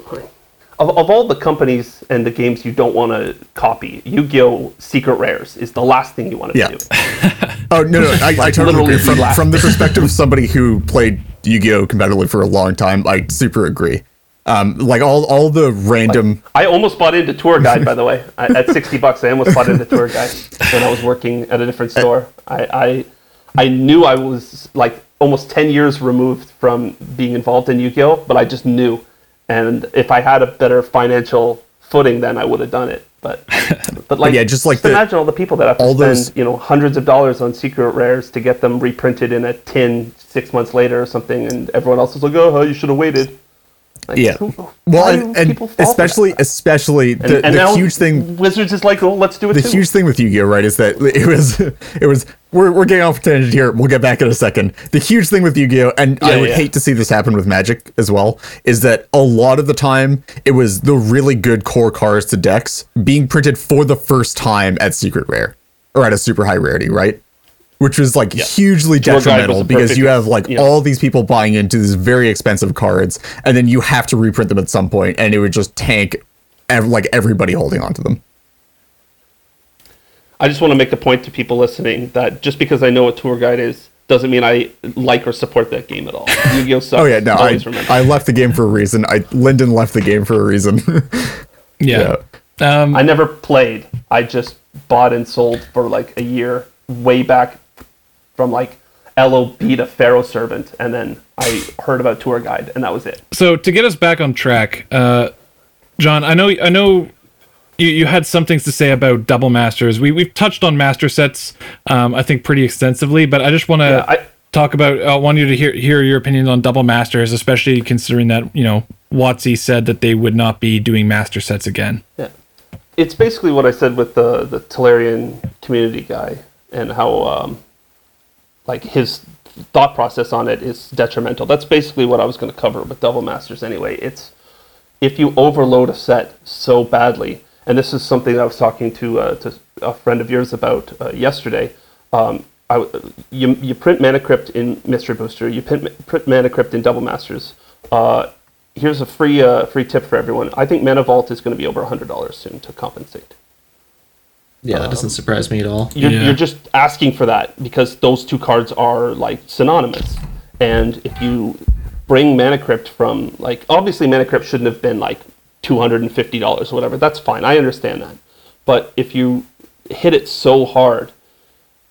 of, of all the companies and the games you don't want to copy yu-gi-oh secret rares is the last thing you want to Yeah. doing Oh no, no, I, I totally agree. From, from the perspective of somebody who played Yu-Gi-Oh competitively for a long time, I super agree. Um, like all all the random, i almost bought into tour guide by the way. I, at 60 bucks i almost bought into tour guide when i was working at a different store. I, I i knew i was like almost 10 years removed from being involved in yu-gi-oh but i just knew. And if i had a better financial footing then i would have done it. But but like yeah, just like the- imagine all the people that have to spend those- you know hundreds of dollars on secret rares to get them reprinted in a tin six months later or something, and everyone else is like, "Oh, you should have waited." Like, yeah. who- Well, and, and people fall for that? especially especially the, and, and the now huge thing Wizards is like, "Oh, let's do it." the too. huge thing with Yu-Gi-Oh, right, is that it was it was we're, we're getting off a tangent here. We'll get back in a second. The huge thing with Yu-Gi-Oh, and I would yeah. hate to see this happen with Magic as well, is that a lot of the time it was the really good core cards to decks being printed for the first time at Secret Rare or at a super high rarity, right? Which was like hugely Tour Guide was detrimental because you have like yeah. all these people buying into these very expensive cards, and then you have to reprint them at some point, and it would just tank ev- like everybody holding on to them. I just want to make the point to people listening that just because I know what tour guide is doesn't mean I like or support that game at all. Yu-Gi-Oh sucks. Oh yeah, no, I, I left the game for a reason. I Lyndon left the game for a reason. Yeah. Um, I never played. I just bought and sold for like a year, way back from like LOB to Pharaoh Servant, and then I heard about Tour Guide, and that was it. so to get us back on track, uh, John, I know I know you, you had some things to say about double masters. We we've touched on master sets, um, I think pretty extensively, but I just want to Yeah, I- talk about. I want you to hear hear your opinion on double masters, especially considering that you know WotC said that they would not be doing master sets again. Yeah, it's basically what I said with the the Talarian community guy, and how um, like his thought process on it is detrimental. That's basically what I was going to cover with Double Masters anyway. It's if you overload a set so badly, and this is something I was talking to uh, to a friend of yours about uh, yesterday. Um, I, you, you print Mana Crypt in Mystery Booster, you print, print Mana Crypt in Double Masters. Uh, here's a free uh, free tip for everyone. I think Mana Vault is going to be over hundred dollars soon to compensate. Yeah, that doesn't surprise me at all. You're, Yeah. you're just asking for that because those two cards are like synonymous. And if you bring Mana Crypt from like obviously Mana Crypt shouldn't have been like two hundred and fifty dollars or whatever. That's fine. I understand that. But if you hit it so hard,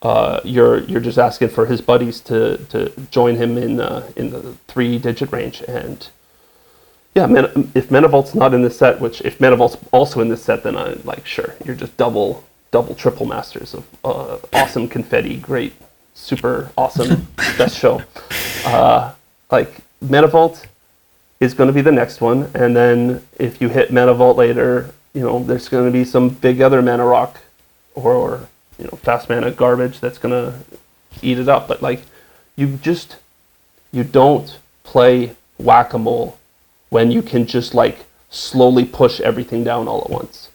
uh, you're you're just asking for his buddies to, to join him in uh, in the three digit range and yeah, Mana, if Mana Vault's not in this set, which if Mana Vault's also in this set, then I'm like sure you're just double, double, triple masters of uh, awesome confetti, great, super awesome, best show. Uh, like Mana Vault is going to be the next one, and then if you hit Mana Vault later, you know there's going to be some big other mana rock, or, or you know fast mana garbage that's going to eat it up. But like, you just you don't play whack a mole when you can just like slowly push everything down all at once.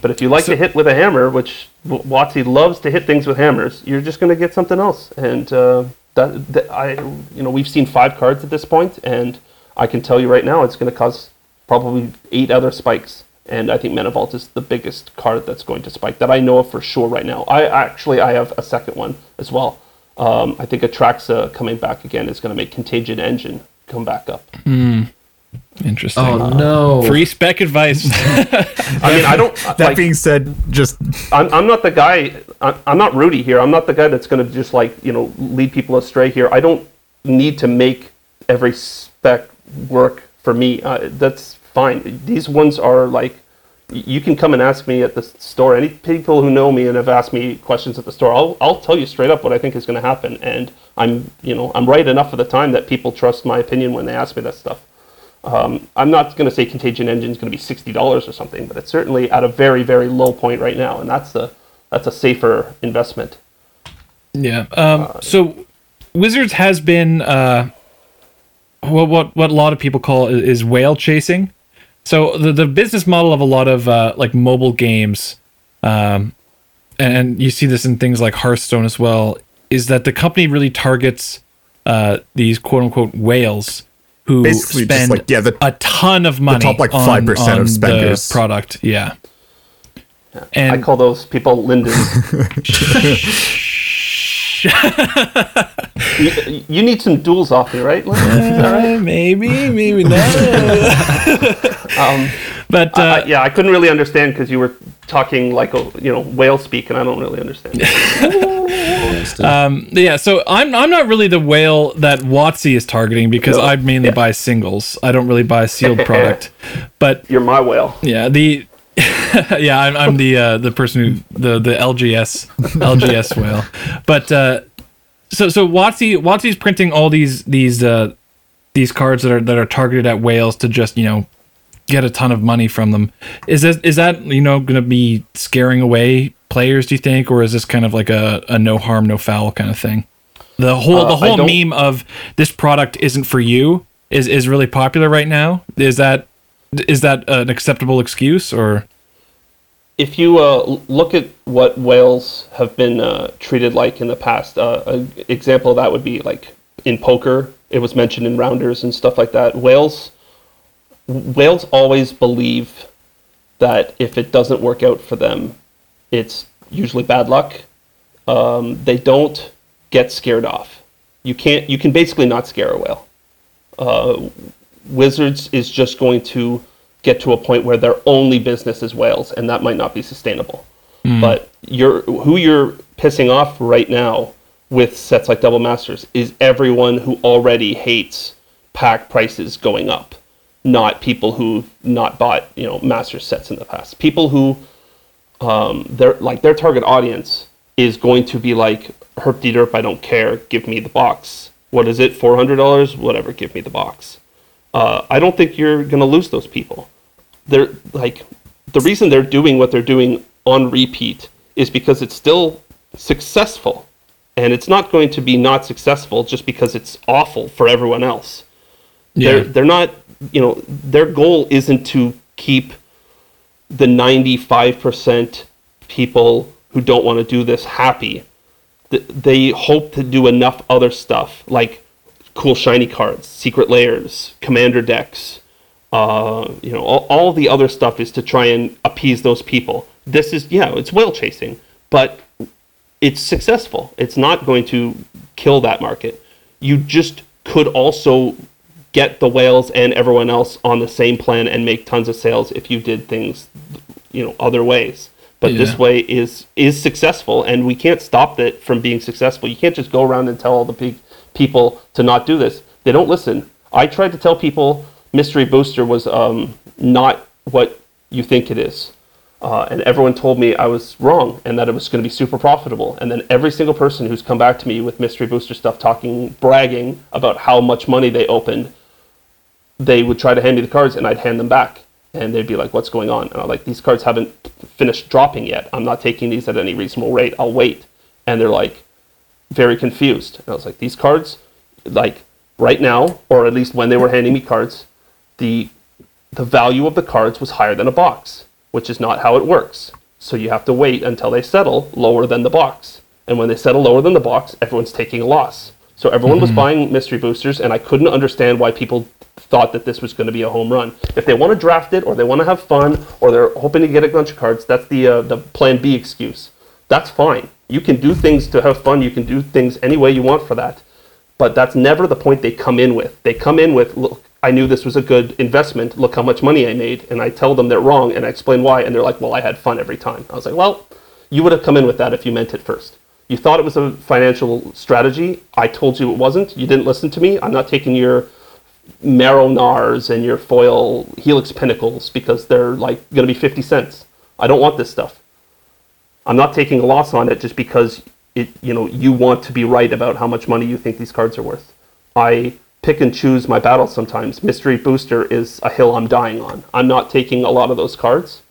But if you like to hit with a hammer, which W- WotC loves to hit things with hammers, you're just going to get something else. And uh, that, that I, you know, we've seen five cards at this point, and I can tell you right now, it's going to cause probably eight other spikes. And I think Mana Vault is the biggest card that's going to spike that I know of for sure right now. I actually I have a second one as well. Um, I think Atraxa coming back again is going to make Contagion Engine come back up. Interesting. Oh no! Free spec advice. I mean, I don't That like. being said, just I'm, I'm not the guy. I'm, I'm not Rudy here. I'm not the guy that's going to just like you know lead people astray here. I don't need to make every spec work for me. Uh, that's fine. These ones are like you can come and ask me at the store. Any people who know me and have asked me questions at the store, I'll I'll tell you straight up what I think is going to happen. And I'm you know I'm right enough of the time that people trust my opinion when they ask me that stuff. Um, I'm not going to say Contagion Engine is going to be sixty dollars or something, but it's certainly at a very, very low point right now, and that's a that's a safer investment. yeah. Um, so Wizards has been uh, what what what a lot of people call is whale chasing. So the the business model of a lot of uh, like mobile games, um, and you see this in things like Hearthstone as well, is that the company really targets uh, these quote unquote whales who Basically just spend like, yeah, the- a ton of money top, like, on, 5% of on spenders. the product. Yeah. I And call those people Linden. you, you need some duels off me, right? Linden? Is right? Uh, maybe, maybe not. Um, but uh, I- yeah, I couldn't really understand because you were talking like a you know whale speak, and I don't really understand. um, yeah, so I'm I'm not really the whale that WotC is targeting because No. I mainly Yeah. buy singles. I don't really buy sealed product. But You're my whale. yeah, the yeah, I'm, I'm the uh, the person who the the LGS LGS whale. But uh, so so WotC WotC's printing all these these uh, these cards that are that are targeted at whales to just you know get a ton of money from them. Is this is that you know going to be scaring away players? Do you think, or is this kind of like a, a no harm no foul kind of thing? The whole Uh, the whole meme of this product isn't for you is is really popular right now. Is that is that an acceptable excuse or? if you uh, look at what whales have been uh, treated like in the past, uh, an example of that would be like in poker. It was mentioned in rounders and stuff like that. Whales, whales always believe that if it doesn't work out for them, it's usually bad luck. Um, they don't get scared off. You can't. You can basically not scare a whale. Uh, Wizards is just going to get to a point where their only business is whales, and that might not be sustainable. But you're who you're pissing off right now with sets like Double Masters is everyone who already hates pack prices going up, not people who not bought you know Master sets in the past. People who um, their like their target audience is going to be like herp de derp. I don't care. Give me the box. What is it? Four hundred dollars? Whatever. Give me the box. Uh, I don't think you're going to lose those people. They're like the reason they're doing what they're doing on repeat is because it's still successful, and it's not going to be not successful just because it's awful for everyone else. They're they're not. You know, their goal isn't to keep the 95% people who don't want to do this happy. They hope to do enough other stuff, like cool shiny cards, secret lairs, commander decks, uh, you know, all, all the other stuff is to try and appease those people. This is, yeah, it's whale chasing, but it's successful. It's not going to kill that market. You just could also get the whales and everyone else on the same plan and make tons of sales if you did things, you know, other ways. But Yeah. this way is is successful, and we can't stop it from being successful. You can't just go around and tell all the pe- people to not do this. They don't listen. I tried to tell people Mystery Booster was um, not what you think it is. Uh, and everyone told me I was wrong and that it was going to be super profitable. And then every single person who's come back to me with mystery booster stuff, talking, bragging about how much money they opened, they would try to hand me the cards and I'd hand them back. And they'd be like, "What's going on?" And I'm like, "These cards haven't finished dropping yet. I'm not taking these at any reasonable rate. I'll wait." And they're like, very confused. And I was like, "These cards, like right now, or at least when they were handing me cards, the the value of the cards was higher than a box, which is not how it works. So you have to wait until they settle lower than the box. And when they settle lower than the box, everyone's taking a loss. So everyone was mm-hmm. buying mystery boosters, and I couldn't understand why people thought that this was going to be a home run. If they want to draft it, or they want to have fun, or they're hoping to get a bunch of cards, that's the uh, the Plan B excuse. That's fine. You can do things to have fun. You can do things any way you want for that but that's never the point they come in with. They come in with, look, I knew this was a good investment. Look how much money I made. And I tell them they're wrong and I explain why. And they're like, well, I had fun every time. I was like, well, you would have come in with that if you meant it first. You thought it was a financial strategy. I told you it wasn't. You didn't listen to me. I'm not taking your Marrow Nars and your foil Helix Pinnacles because they're like going to be 50 cents. I don't want this stuff. I'm not taking a loss on it just because it you know you want to be right about how much money you think these cards are worth. I pick and choose my battles sometimes. Mystery Booster is a hill I'm dying on. I'm not taking a lot of those cards.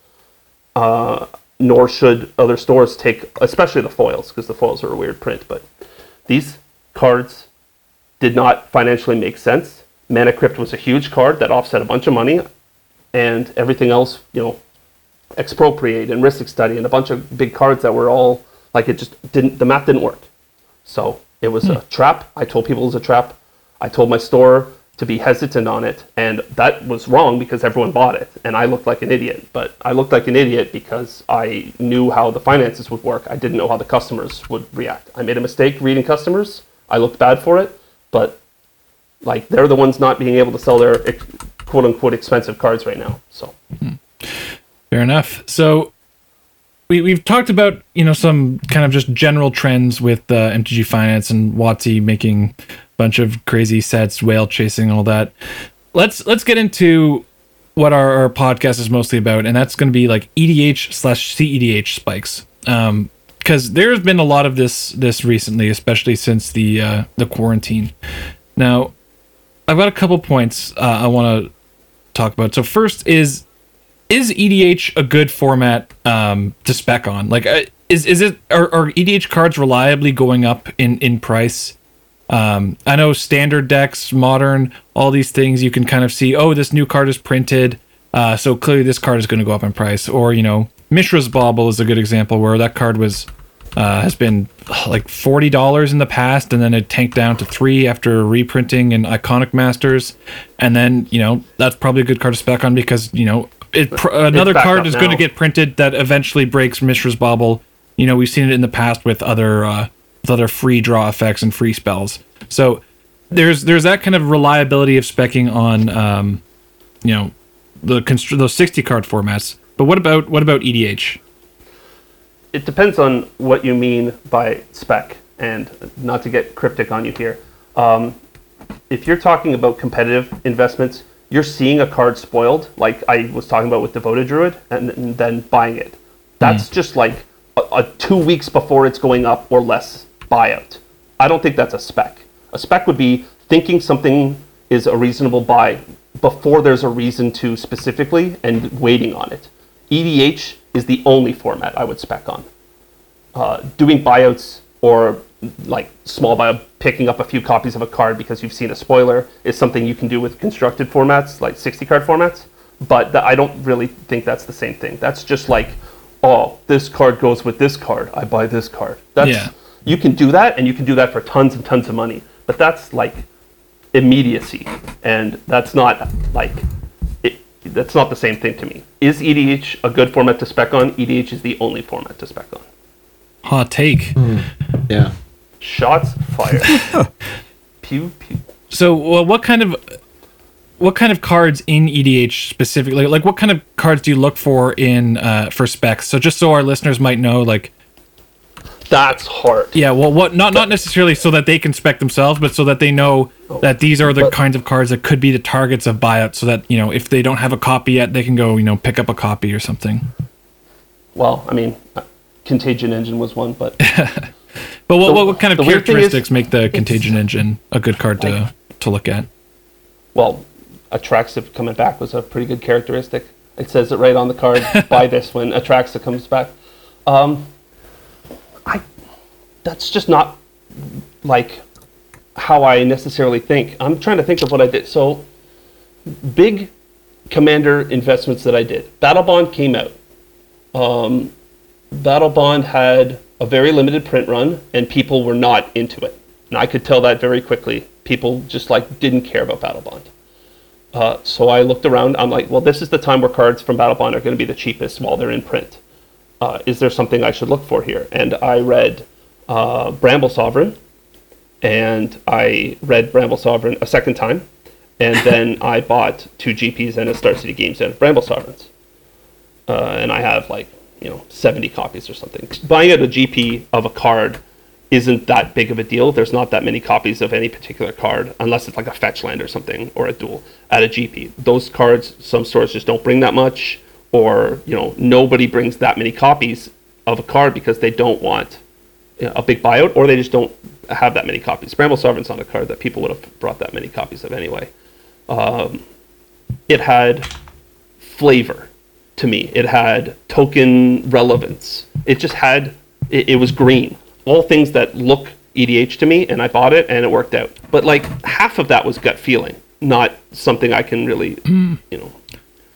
Uh, nor should other stores take, especially the foils, because the foils are a weird print. But these cards did not financially make sense. Mana Crypt was a huge card that offset a bunch of money, and everything else, you know, expropriate and Rhystic Study and a bunch of big cards that were all like it just didn't the math didn't work. So it was a hmm. trap. I told people it was a trap. I told my store to be hesitant on it and that was wrong because everyone bought it and i looked like an idiot. But i looked like an idiot because i knew how the finances would work. I didn't know how the customers would react. I made a mistake reading customers. I looked bad for it but like they're the ones not being able to sell their quote unquote expensive cards right now so Fair enough. So we we've talked about you know some kind of just general trends with uh, MTG Finance and WotC making a bunch of crazy sets, whale chasing, all that. Let's let's get into what our, our podcast is mostly about, and that's going to be like EDH slash CEDH spikes. Um, because there's been a lot of this this recently, especially since the uh, the quarantine. Now, I've got a couple points uh, I want to talk about. So first is is EDH a good format um, to spec on? Like, uh, is is it are, are EDH cards reliably going up in in price? Um, I know standard decks, modern, all these things you can kind of see. Oh, this new card is printed, uh, so clearly this card is going to go up in price. Or you know, Mishra's Bauble is a good example where that card was uh, has been like forty dollars in the past, and then it tanked down to three after reprinting in Iconic Masters, and then you know that's probably a good card to spec on because you know it pr- another card is going to get printed that eventually breaks Mishra's Bauble. You know we've seen it in the past with other uh, with other free draw effects and free spells. So there's there's that kind of reliability of specking on um, you know the those sixty card formats. But what about what about EDH? It depends on what you mean by spec, and not to get cryptic on you here. Um, if you're talking about competitive investments, you're seeing a card spoiled, like I was talking about with Devoted Druid, and, and then buying it. That's just like a, a two weeks before it's going up or less buyout. I don't think that's a spec. A spec would be thinking something is a reasonable buy before there's a reason to specifically and waiting on it. EDH is the only format I would spec on. Uh, doing buyouts or like small buyout, picking up a few copies of a card because you've seen a spoiler is something you can do with constructed formats like 60 card formats. But th- I don't really think that's the same thing. That's just like, oh, this card goes with this card. I buy this card. That's Yeah. you can do that, and you can do that for tons and tons of money. But that's like immediacy, and that's not like that's not the same thing to me. Is EDH a good format to spec on? EDH is the only format to spec on. Hot take. Yeah. Shots fired. pew pew. So, well, what kind of what kind of cards in EDH specifically? Like, what kind of cards do you look for in uh, for specs? So, just so our listeners might know, like, That's hard. yeah, well, what not not necessarily so that they can spec themselves, but so that they know that these are the But- kinds of cards that could be the targets of buyouts So that you know, if they don't have a copy yet, they can go, you know, pick up a copy or something. Well, I mean, Contagion Engine was one, but But what, The- what, kind of thing is, characteristics make the Contagion Engine a good card to to look at? well, Atraxa coming back was a pretty good characteristic. It says it right on the card. Buy this when Atraxa comes back. Um, I that's just not like how I necessarily think. I'm trying to think of what I did. So big commander investments that I did. Battlebond came out. Um, Battlebond had a very limited print run, and people were not into it. And I could tell that very quickly. People just like didn't care about Battlebond. Uh, so I looked around. I'm like, well, this is the time where cards from Battlebond are going to be the cheapest while they're in print. Uh, is there something I should look for here? And I read uh, Bramble Sovereign, and I read Bramble Sovereign a second time, and then I bought two GPs and a Star City Games and Bramble Sovereigns. Uh, and I have like you know 70 copies or something. Buying out a GP of a card isn't that big of a deal. There's not that many copies of any particular card unless it's like a fetch land or something or a dual at a GP. Those cards, some stores just don't bring that much, or you know nobody brings that many copies of a card because they don't want a big buyout, or they just don't have that many copies. Bramble Sovereign's not a card that people would have brought that many copies of anyway. Um, it had flavor to me. It had token relevance. It just had, it, it was green. All things that look EDH to me, and I bought it and it worked out. But like half of that was gut feeling, not something I can really, you know.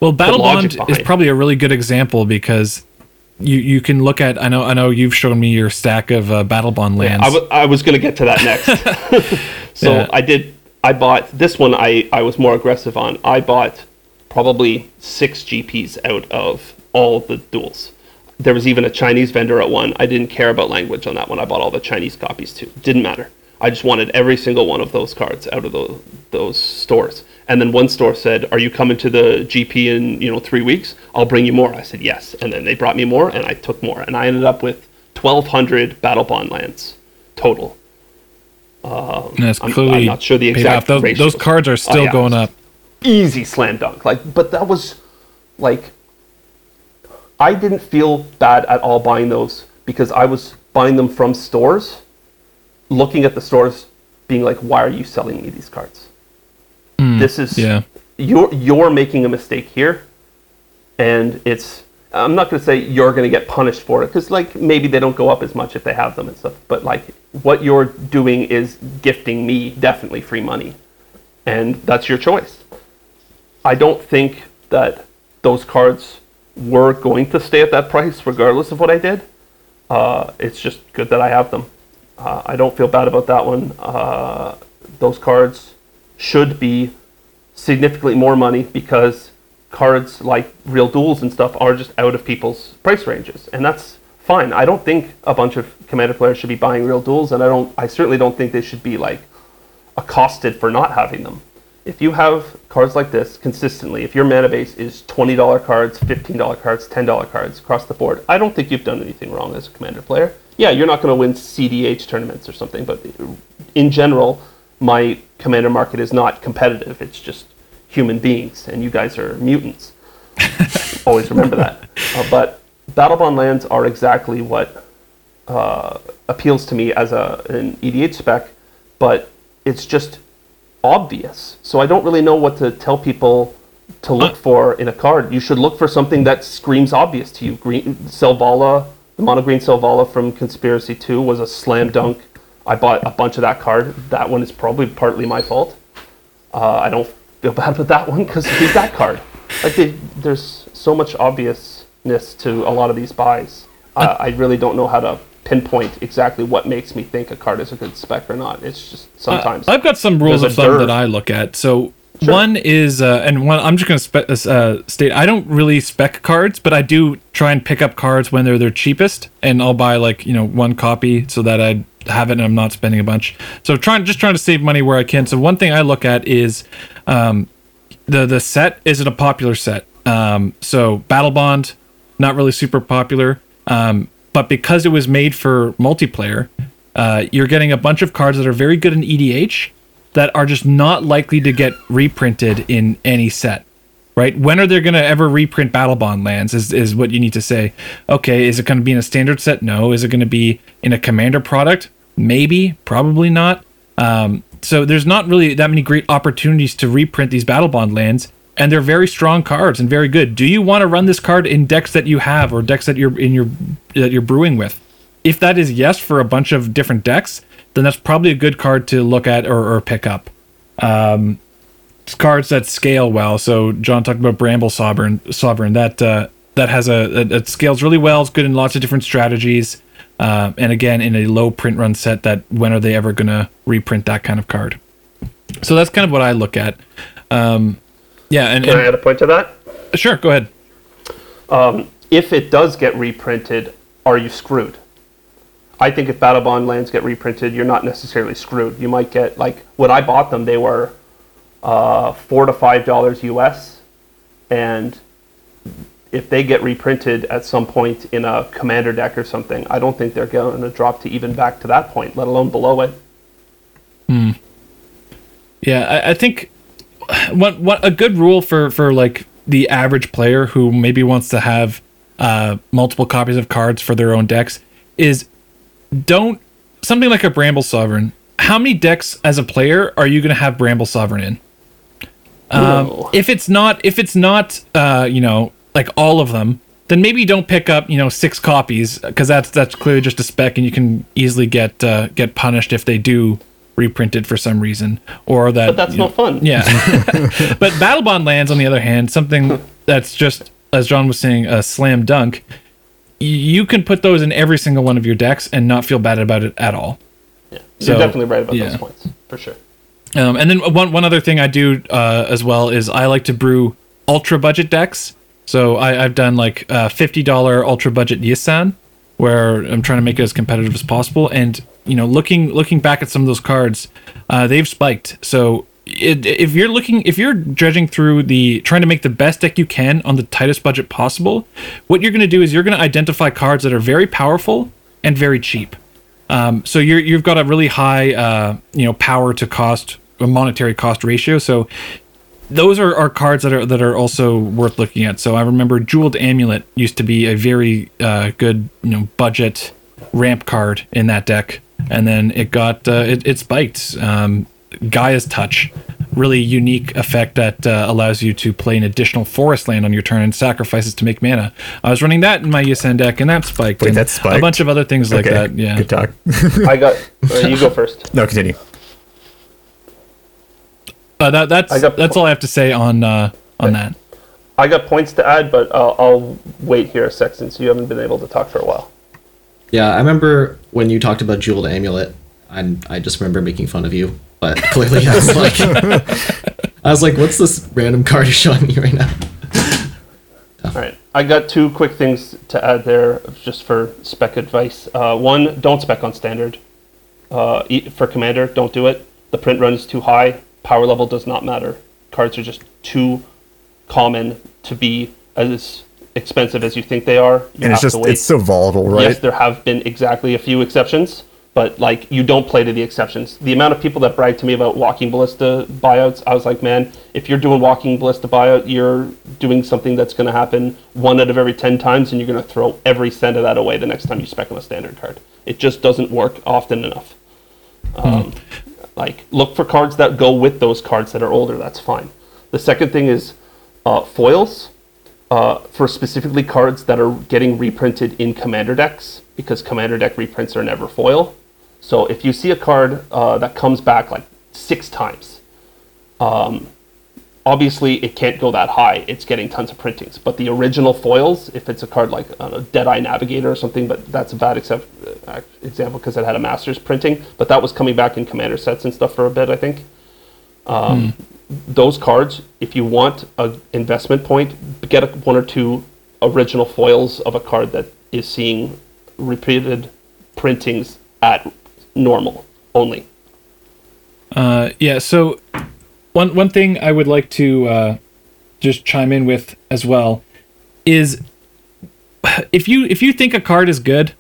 Well, Battlebond is probably a really good example because you you can look at. I know I know you've shown me your stack of uh, Battlebond lands. I, w- I was going to get to that next. so Yeah. I did. I bought this one. I I was more aggressive on. I bought probably six GPs out of all the duals. There was even a Chinese vendor at one. I didn't care about language on that one. I bought all the Chinese copies too. Didn't matter. I just wanted every single one of those cards out of those those stores. And then one store said, "Are you coming to the GP in you know three weeks? I'll bring you more." I said yes, and then they brought me more, and I took more, and I ended up with 1,200 Battlebond lands total. And that's I'm- clearly I'm not sure the exact. Those, those cards are oh, still Oh, yeah. going up. easy slam dunk. Like, but that was like, I didn't feel bad at all buying those because I was buying them from stores, looking at the stores, being like, "Why are you selling me these cards? this is yeah. you're you're making a mistake here, and it's." I'm not going to say you're going to get punished for it because, like, maybe they don't go up as much if they have them and stuff. But like, what you're doing is gifting me definitely free money, and that's your choice. I don't think that those cards were going to stay at that price regardless of what I did. Uh, it's just good that I have them. Uh, I don't feel bad about that one. Uh, those cards should be significantly more money because cards like real duals and stuff are just out of people's price ranges, and that's fine. I don't think a bunch of commander players should be buying real duals, and I don't. I certainly don't think they should be like accosted for not having them. If you have cards like this consistently, if your mana base is twenty dollar cards, fifteen dollar cards, ten dollar cards across the board, I don't think you've done anything wrong as a commander player. Yeah, you're not going to win CDH tournaments or something, but in general, my commander market is not competitive. It's just human beings, and you guys are mutants. Always remember that. Uh, but Battlebond lands are exactly what uh, appeals to me as a an EDH spec, but it's just obvious. So I don't really know what to tell people to look for in a card. You should look for something that screams obvious to you. Green Selvala, the mono green Selvala from Conspiracy 2 was a slam dunk. I bought a bunch of that card. That one is probably partly my fault. Uh, I don't feel bad about that one because read that card. Like they, there's so much obviousness to a lot of these buys. Uh, I really don't know how to pinpoint exactly what makes me think a card is a good spec or not. It's just sometimes. Uh, I've got some rules of thumb that I look at. So One is, uh, and one I'm just going to spe- uh, state I don't really spec cards, but I do try and pick up cards when they're their cheapest, and I'll buy like you know one copy so that I have it and I'm not spending a bunch. So trying just trying to save money where I can. So one thing I look at is um, the the set. Is it a popular set? Um, so Battlebond, not really super popular. Um, but because it was made for multiplayer, uh, you're getting a bunch of cards that are very good in EDH that are just not likely to get reprinted in any set. Right? When are they going to ever reprint Battlebond lands? Is is what you need to say. Okay, is it going to be in a standard set? No. Is it going to be in a commander product? Maybe, probably not. Um, so there's not really that many great opportunities to reprint these Battlebond lands, and they're very strong cards and very good. Do you want to run this card in decks that you have or decks that you're in your that you're brewing with? If that is yes for a bunch of different decks, then that's probably a good card to look at or, or pick up. Um, cards that scale well. So John talked about Bramble Sovereign. Sovereign that uh, that has a that scales really well. It's good in lots of different strategies. Uh, and again, in a low print run set, that when are they ever gonna reprint that kind of card? So that's kind of what I look at. Um, yeah, and, Can I and add a point to that? sure, go ahead. If it does get reprinted, are you screwed? I think if Battlebond lands get reprinted, you're not necessarily screwed. You might get like when I bought them, they were uh, four to five dollars US, and if they get reprinted at some point in a commander deck or something, I don't think they're going to drop to even back to that point, let alone below it. Yeah, I, I think what what a good rule for for like the average player who maybe wants to have uh, multiple copies of cards for their own decks is don't something like a Bramble Sovereign. How many decks as a player are you going to have Bramble Sovereign in? Um, if it's not if it's not uh, you know like all of them, then maybe don't pick up you know six copies because that's that's clearly just a spec and you can easily get uh, get punished if they do reprint it for some reason or that. But that's not know- fun. Yeah, but Battlebond lands on the other hand something that's just as John was saying a slam dunk. You can put those in every single one of your decks and not feel bad about it at all. Yeah, So, you're definitely right about yeah. those points for sure. Um, and then one one other thing I do uh, as well is I like to brew ultra budget decks. So I, I've done like uh, fifty dollar ultra budget Yisan, where I'm trying to make it as competitive as possible. And you know, looking looking back at some of those cards, uh, they've spiked. So it, if you're looking, if you're dredging through the trying to make the best deck you can on the tightest budget possible, what you're going to do is you're going to identify cards that are very powerful and very cheap. Um, so you're you've got a really high uh, you know power to cost a monetary cost ratio. So those are, are cards that are that are also worth looking at. So I remember Jeweled Amulet used to be a very uh, good you know budget ramp card in that deck, and then it got uh, it, it spiked. Um, Gaia's Touch, really unique effect that uh, allows you to play an additional forest land on your turn and sacrifices to make mana. I was running that in my Yisan deck, and that spiked. Wait, that spiked? A bunch of other things like okay, that. Yeah. Good talk. I got. Uh, you go first. no, continue. Uh, that that's I that's po- all I have to say on uh, on that. I got points to add, but uh, I'll wait here a sec since you haven't been able to talk for a while. Yeah, I remember when you talked about Jeweled Amulet, and I just remember making fun of you. But clearly, I was like, I was like, what's this random card you're showing me right now? All right, I got two quick things to add there, just for spec advice. Uh, one, don't spec on standard. Uh, e- for commander, don't do it. The print run is too high. Power level does not matter. Cards are just too common to be as expensive as you think they are. You And it's have just to wait. it's so volatile, right? Yes, there have been exactly a few exceptions, but like you don't play to the exceptions. The amount of people that brag to me about walking ballista buyouts, I was like, man, if you're doing walking ballista buyout, you're doing something that's going to happen one out of every ten times, and you're going to throw every cent of that away the next time you spec on a standard card. It just doesn't work often enough. Um, Like, look for cards that go with those cards that are older. That's fine. The second thing is uh, foils uh, for specifically cards that are getting reprinted in commander decks because commander deck reprints are never foil. So if you see a card uh, that comes back like six times, um, obviously it can't go that high. It's getting tons of printings. But the original foils, if it's a card like I don't Deadeye Navigator or something, but that's a bad except, uh, example because it had a Masters printing. But that was coming back in Commander sets and stuff for a bit, I think. Um, Those cards, if you want an investment point, get a, one or two original foils of a card that is seeing repeated printings at normal only. Uh, yeah. So one one thing I would like to uh, just chime in with as well is if you if you think a card is good,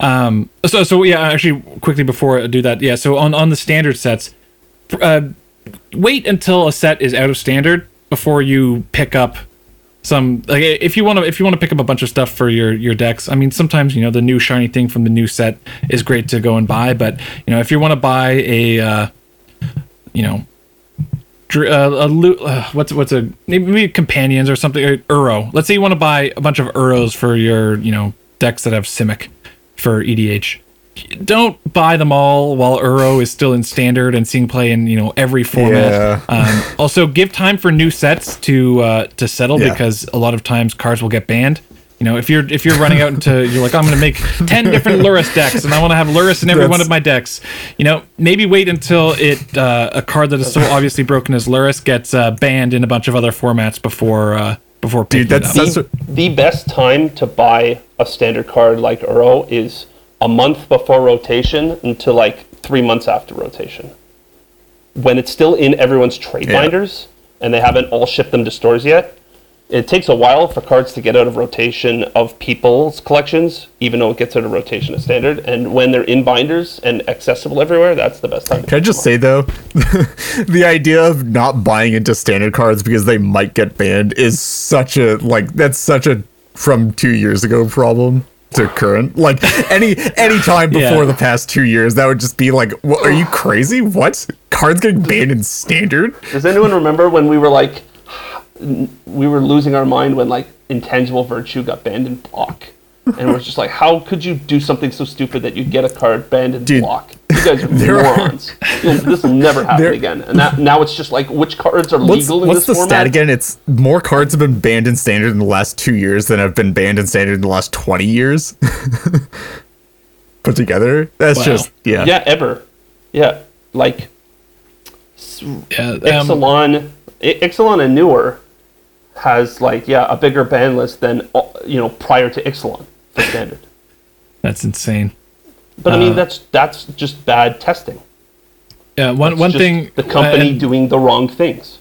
um, so so yeah. Actually, quickly before I do that, yeah. So on on the standard sets, uh, wait until a set is out of standard before you pick up some like if you want to if you want to pick up a bunch of stuff for your your decks i mean sometimes you know the new shiny thing from the new set is great to go and buy but you know if you want to buy a uh you know uh, a lo- uh, what's what's a maybe companions or something or Uro. Let's say you want to buy a bunch of Uros for your you know decks that have Simic for EDH. Don't buy them all while Uro is still in standard and seeing play in you know every format. Yeah. Um, also, give time for new sets to uh, to settle Yeah. because a lot of times cards will get banned. You know, if you're if you're running out into you're like I'm going to make ten different Lurrus decks and I want to have Lurrus in every one of my decks. You know, maybe wait until it uh, a card that is so obviously broken as Lurrus gets uh, banned in a bunch of other formats before uh, before Dude, that's that's the, the best time to buy a standard card like Uro is a month before rotation until like three months after rotation. When it's still in everyone's trade Yeah. binders and they haven't all shipped them to stores yet, it takes a while for cards to get out of rotation of people's collections, even though it gets out of rotation as standard. And when they're in binders and accessible everywhere, that's the best time. To Can I just say though, the idea of not buying into standard cards because they might get banned is such a like that's such a from two years ago problem to current. Like any any time before Yeah. the past two years, that would just be like, what, are you crazy? What cards getting banned in standard? Does anyone remember when we were like, we were losing our mind when like intangible virtue got banned in block, and we're just like, how could you do something so stupid that you get a card banned in Dude, block? You guys are there morons. You'll- this will never happen There- again. And that, now it's just like, which cards are What's, legal in what's this the format? stat again? It's more cards have been banned in standard in the last two years than have been banned in standard in the last twenty years. Put together, that's Wow. just yeah. Yeah, ever. Yeah, like Yeah, um, Ixalan, I- Ixalan and newer has like yeah a bigger ban list than uh, you know prior to Ixalan for standard. that's insane. But I Uh, mean that's that's just bad testing. Yeah, one one thing the company and doing the wrong things.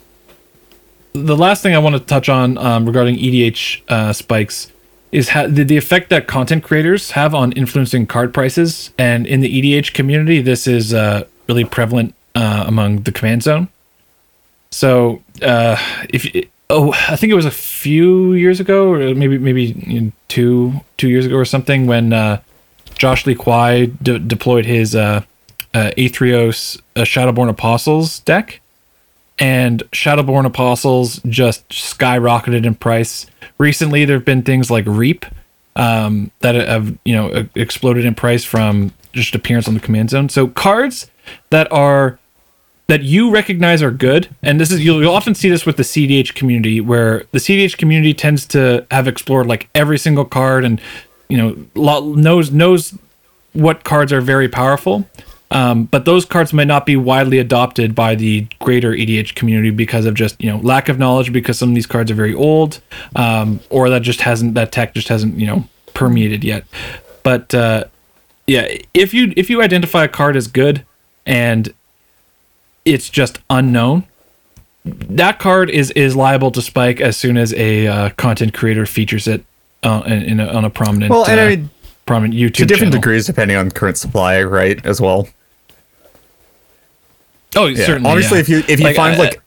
the last thing I want to touch on um, regarding EDH uh, spikes is ha- the, the effect that content creators have on influencing card prices. And in the EDH community, this is uh, really prevalent uh, among the command zone. So uh, if oh, I think it was a few years ago, or maybe maybe two two years ago or something, when uh, Josh Lee Kwai de- deployed his uh, uh, uh, Shadowborn Apostles deck and Shadowborn Apostles just skyrocketed in price. Recently, there have been things like Reap um, that have you know exploded in price from just appearance on the command zone. So cards that are that you recognize are good, and this is you'll, you'll often see this with the CDH community, where the CDH community tends to have explored like every single card and you know knows knows what cards are very powerful. Um, but those cards might not be widely adopted by the greater EDH community because of just you know lack of knowledge because some of these cards are very old, um, or that just hasn't that tech just hasn't you know permeated yet. But uh, yeah, if you if you identify a card as good and it's just unknown, that card is is liable to spike as soon as a uh, content creator features it uh, in, in a, on a prominent Well, and I uh, mean, prominent YouTube to different channel. degrees depending on current supply, right? As well. Oh, Yeah. certainly. Honestly, yeah. if you if you find uh, like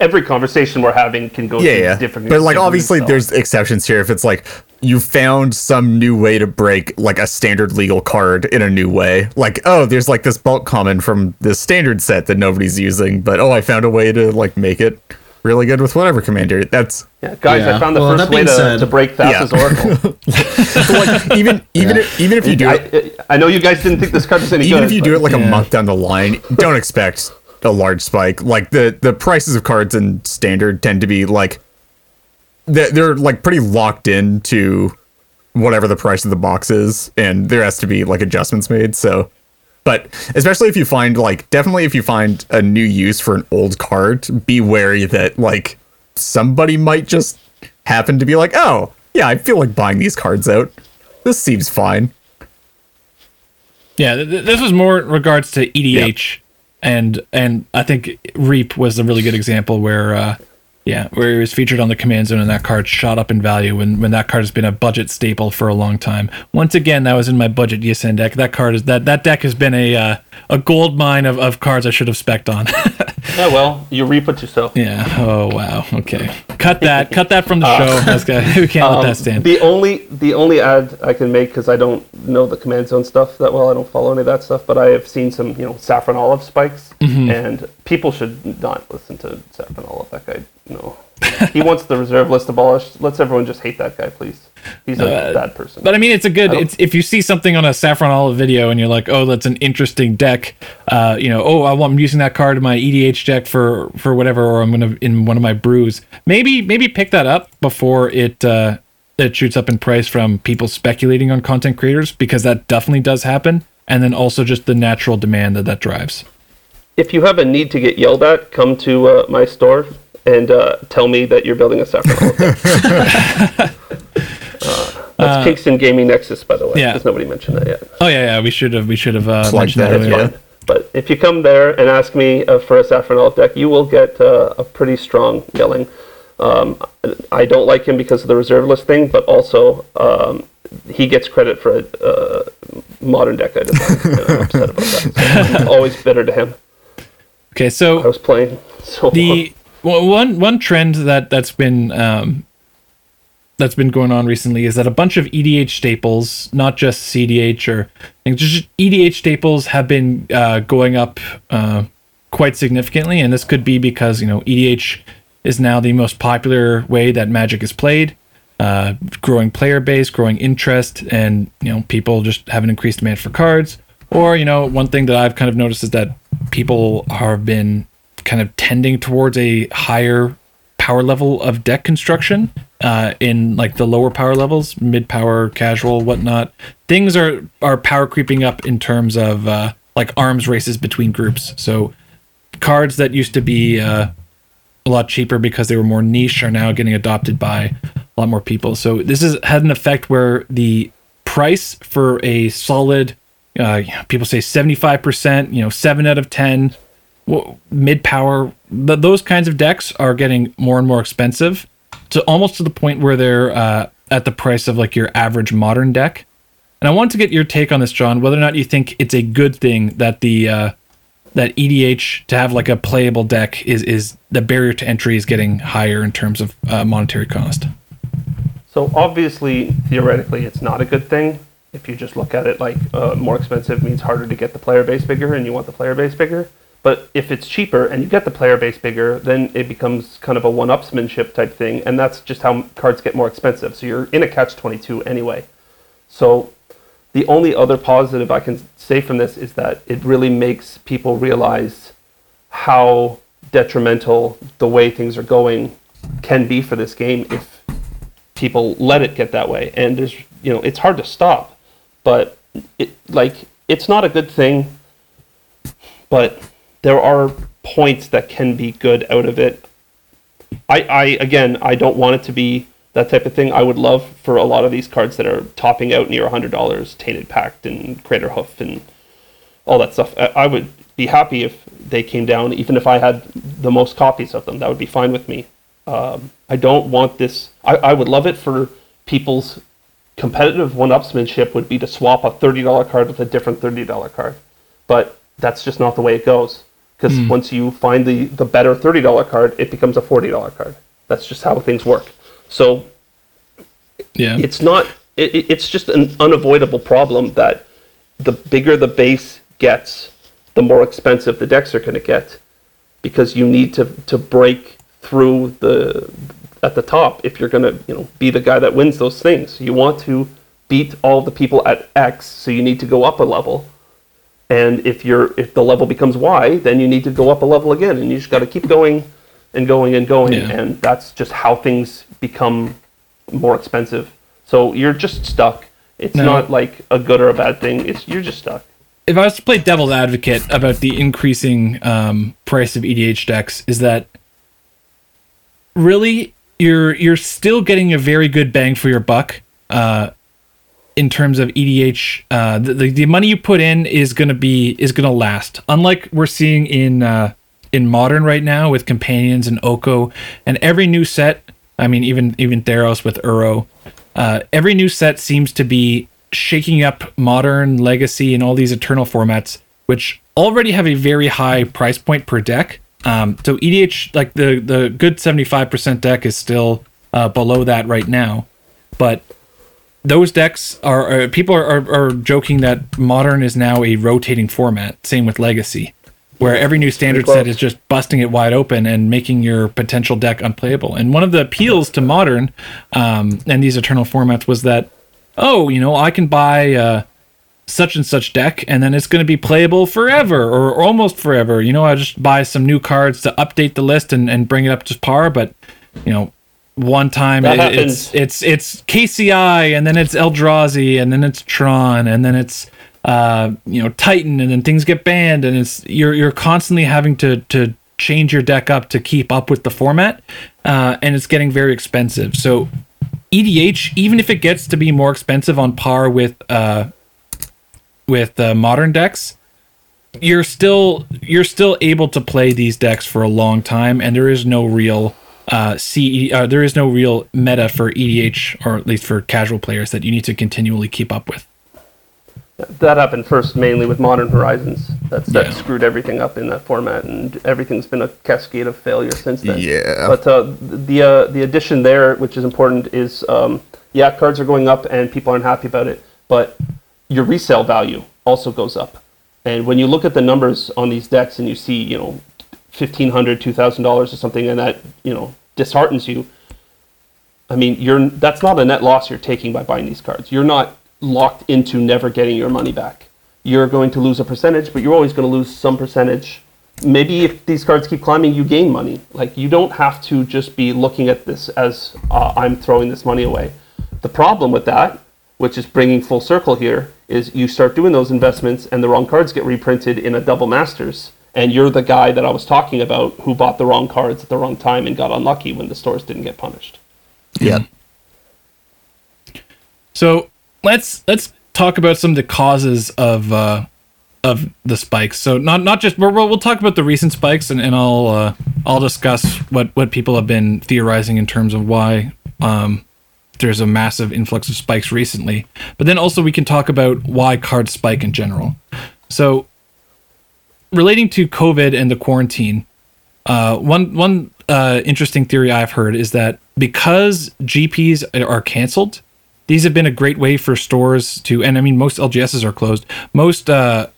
Every conversation we're having can go yeah, through yeah. different. But like different obviously stuff. there's exceptions here if it's like you found some new way to break like a standard legal card in a new way. Like, oh, there's like this bulk common from this standard set that nobody's using, but oh, I found a way to like make it really good with whatever commander. That's yeah, guys. I found the Well, first that way to, said- to break Thassa's Yeah. Oracle. so like even even if, even if you do it I, I know you guys didn't think this card was any even good. if you do it like a month down the line, don't expect a large spike. Like the the prices of cards in standard tend to be like they're, they're like pretty locked into whatever the price of the box is, and there has to be like adjustments made. So, but especially if you find like definitely if you find a new use for an old card, be wary that like somebody might just happen to be like, oh yeah, I feel like buying these cards out. This seems fine. Yeah, th- th- this was more in regards to EDH, and and I think Reap was a really good example where, uh, yeah, where he was featured on the command zone, and that card shot up in value when when that card has been a budget staple for a long time. Once again, that was in my budget ESN deck. That card is that that deck has been a uh, a gold mine of, of cards I should have specced on. Yeah, well, you reap what you sow. yeah. Oh wow. Okay. Cut that. cut that from the show. That's good. We can't let that stand. Um, The only the only ad I can make because I don't know the command zone stuff that well. I don't follow any of that stuff, but I have seen some you know saffron olive spikes, Mm-hmm. and people should not listen to saffron olive. That guy, no, he wants the reserve list abolished. Let's everyone just hate that guy, please. He's a bad person. Uh, But I mean, it's a good. It's if you see something on a Saffron Olive video and you're like, "Oh, that's an interesting deck," uh, you know, "Oh, I want, I'm using that card in my EDH deck for for whatever, or I'm gonna in one of my brews." Maybe maybe pick that up before it uh, it shoots up in price from people speculating on content creators because that definitely does happen, and then also just the natural demand that that drives. if you have a need to get yelled at, come to uh, my store and uh, tell me that you're building a saffron olive deck. uh, that's Kingston Gaming Nexus, by the way. yeah. because nobody mentioned that yet. Oh yeah, yeah, we should have we should have uh, mentioned that, that, earlier. yeah. But if you come there and ask me uh, for a saffron olive deck, you will get uh, a pretty strong yelling. Um, I don't like him because of the reserve list thing, but also um, he gets credit for a uh, modern deck I designed. and I'm upset about that. So I'm always bitter to him. Okay, so I was playing so the well, one one trend that that's been um, that's been going on recently is that a bunch of EDH staples, not just CDH or just EDH staples have been uh, going up uh, quite significantly, and this could be because you know EDH is now the most popular way that Magic is played. Uh, growing player base, growing interest, and you know people just have an increased demand for cards. Or you know one thing that I've kind of noticed is that people have been kind of tending towards a higher power level of deck construction uh, in like the lower power levels, mid power, casual, whatnot. Things are are power creeping up in terms of uh, like arms races between groups. So cards that used to be uh, a lot cheaper because they were more niche are now getting adopted by a lot more people. So this has had an effect where the price for a solid, uh, people say seventy five percent, you know, seven out of ten mid power th- those kinds of decks are getting more and more expensive to almost to the point where they're uh, at the price of like your average modern deck and i want to get your take on this john whether or not you think it's a good thing that the uh, that edh to have like a playable deck is is the barrier to entry is getting higher in terms of uh, monetary cost So obviously, theoretically, it's not a good thing. If you just look at it like uh, more expensive means harder to get the player base bigger, and you want the player base bigger. But if it's cheaper and you get the player base bigger, then it becomes kind of a one-upsmanship type thing, and that's just how cards get more expensive. So you're in a catch-22 anyway. So the only other positive I can say from this is that it really makes people realize how detrimental the way things are going can be for this game if people let it get that way. And there's, you know, it's hard to stop, but it like it's not a good thing. But there are points that can be good out of it. I, I again, I don't want it to be that type of thing. I would love for a lot of these cards that are topping out near hundred dollars, Tainted Pact and Craterhoof and all that stuff. I, I would be happy if they came down, even if I had the most copies of them. That would be fine with me. Um, I don't want this. I, I would love it for people's competitive one-upsmanship would be to swap a thirty dollar card with a different thirty dollar card, but that's just not the way it goes. Because hmm. once you find the the better thirty dollar card, it becomes a forty dollar card. That's just how things work. So yeah it's not it- it's just an unavoidable problem that the bigger the base gets the more expensive the decks are going to get because you need to to break through the at the top if you're going to you know be the guy that wins those things you want to beat all the people at x so you need to go up a level And if you're if the level becomes Y, then you need to go up a level again, and you just got to keep going and going and going, Yeah. and that's just how things become more expensive. So you're just stuck. It's No. not like a good or a bad thing. It's you're just stuck. if I was to play devil's advocate about the increasing um, price of EDH decks, is that really you're you're still getting a very good bang for your buck uh, in terms of EDH. Uh, the, the money you put in is gonna be is gonna last. Unlike we're seeing in uh, in modern right now with companions and Oko and every new set. I mean, even even Theros with Uro. Uh, every new set seems to be shaking up modern legacy and all these eternal formats which already have a very high price point per deck um, so edh like the the good 75% deck is still uh, below that right now but those decks are, are people are, are, are joking that modern is now a rotating format same with legacy where every new standard set is just busting it wide open and making your potential deck unplayable and one of the appeals to modern um, and these eternal formats was that oh, you know, I can buy uh, such and such deck, and then it's going to be playable forever or, or almost forever. You know, I just buy some new cards to update the list and, and bring it up to par. But you know, one time it- it's it's it's KCI, and then it's Eldrazi, and then it's Tron, and then it's uh, you know Titan, and then things get banned, and it's you're you're constantly having to to change your deck up to keep up with the format, uh, and it's getting very expensive. So EDH, even if it gets to be more expensive on par with uh, with uh, modern decks, you're still you're still able to play these decks for a long time, and there is no real uh, CE, uh, there is no real meta for EDH, or at least for casual players that you need to continually keep up with. That happened first mainly with Modern Horizons. That's that Yeah. screwed everything up in that format, and everything's been a cascade of failure since then. Yeah. But uh, the uh, the addition there, which is important, is um, yeah, cards are going up and people aren't happy about it, but your resale value also goes up. And when you look at the numbers on these decks and you see, you know, fifteen hundred, two thousand dollars or something, and that you know disheartens you, I mean, you're that's not a net loss you're taking by buying these cards. You're not locked into never getting your money back. You're going to lose a percentage, but you're always going to lose some percentage. Maybe if these cards keep climbing, you gain money. Like you don't have to just be looking at this as uh, I'm throwing this money away. The problem with that, which is bringing full circle here, is you start doing those investments and the wrong cards get reprinted in a double masters. And you're the guy that I was talking about who bought the wrong cards at the wrong time and got unlucky when the stores didn't get punished. Yeah. So let's let's talk about some of the causes of uh, of the spikes. So not not just we'll, we'll talk about the recent spikes, and, and I'll uh, I'll discuss what what people have been theorizing in terms of why um, there's a massive influx of spikes recently. But then also we can talk about why cards spike in general. So relating to COVID and the quarantine, uh, one one uh, interesting theory I've heard is that because GPs are canceled, these have been a great way for stores to, and I mean most LGSs are closed. Most uh,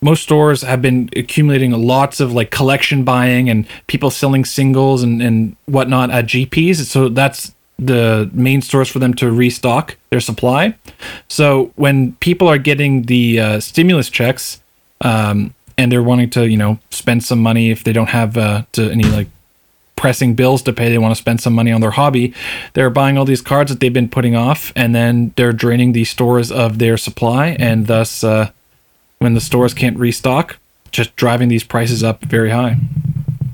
most stores have been accumulating lots of like collection buying and people selling singles and and whatnot at GPs. So that's the main source for them to restock their supply. So when people are getting the uh, stimulus checks, um, and they're wanting to, you know, spend some money if they don't have uh, to any like pressing bills to pay, they want to spend some money on their hobby. They're buying all these cards that they've been putting off, and then they're draining the stores of their supply, and thus, uh, when the stores can't restock, just driving these prices up very high.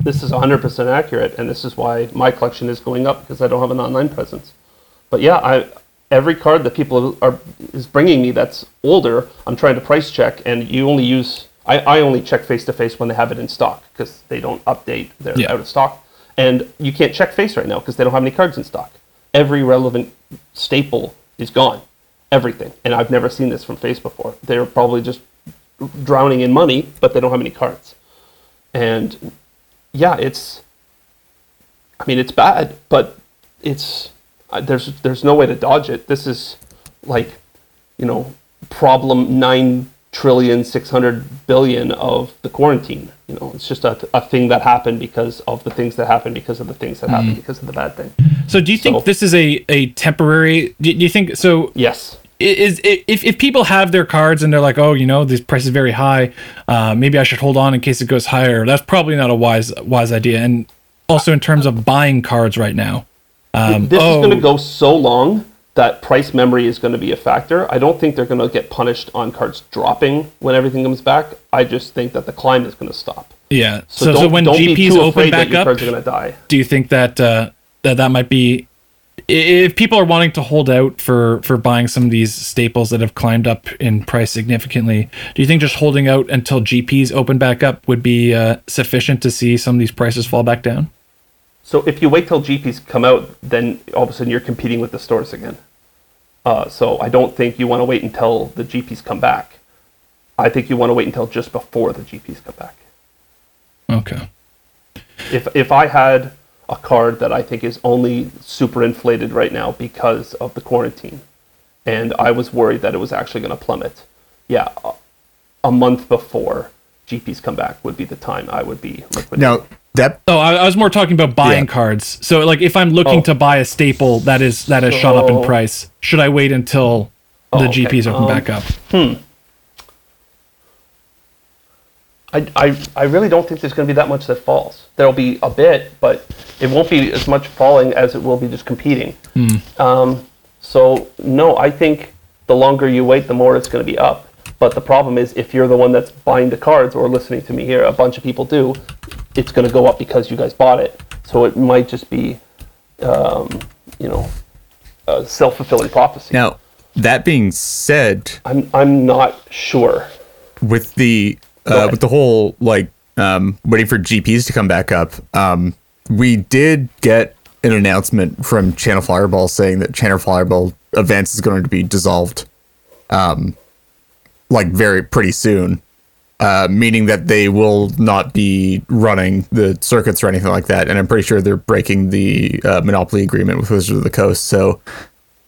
this is 100% accurate and this is why my collection is going up because i don't have an online presence but yeah i every card that people are is bringing me that's older i'm trying to price check and you only use i, I only check face to face when they have it in stock because they don't update they're Yeah. out of stock and you can't check face right now because they don't have any cards in stock every relevant staple is gone everything and i've never seen this from face before they're probably just drowning in money but they don't have any cards and yeah, it's. I mean, it's bad, but it's uh, there's there's no way to dodge it. This is like, you know, problem nine trillion six hundred billion of the quarantine. You know, it's just a, a thing that happened because of the things that happened because of the things that happened because of the bad thing. So, do you think So- this is a a temporary? Do, you think so? Yes. is if, if people have their cards and they're like, oh, you know, this price is very high, uh, maybe I should hold on in case it goes higher. That's probably not a wise wise idea. And also in terms of buying cards right now, um, this oh, is going to go so long that price memory is going to be a factor. I don't think they're going to get punished on cards dropping when everything comes back. I just think that the climb is going to stop. yeah. So, So, so, when GPs open back up, cards are going to die. do you think that uh, that that might be if people are wanting to hold out for for buying some of these staples that have climbed up in price significantly do you think just holding out until gps open back up would be uh, sufficient to see some of these prices fall back down So if you wait till GPs come out, then all of a sudden you're competing with the stores again. Uh, so I don't think you want to wait until the GPs come back. I think you want to wait until just before the GPs come back. okay If if I had a card that I think is only super inflated right now because of the quarantine, and I was worried that it was actually going to plummet, yeah, a, a month before GPs come back would be the time I would be liquidating. Now that oh I, I was more talking about buying Yeah. cards so like if i'm looking Oh. to buy a staple that is that has shot up in price should i wait until Oh, the okay. gps open Um, back up hmm I, I, I really don't think there's going to be that much that falls. There'll be a bit, but it won't be as much falling as it will be just competing. Um, so, no, I think the longer you wait, the more it's going to be up. But the problem is, if you're the one that's buying the cards or listening to me here, a bunch of people do, it's going to go up because you guys bought it. So it might just be, um, you know, a self fulfilling prophecy. now that being said, I'm, I'm not sure. with the uh, with the whole like um, waiting for GPs to come back up, um, we did get an announcement from Channel Fireball saying that Channel Fireball events is going to be dissolved, um, like very pretty soon. Uh, meaning that they will not be running the circuits or anything like that, and I'm pretty sure they're breaking the uh, monopoly agreement with Wizards of the Coast. So,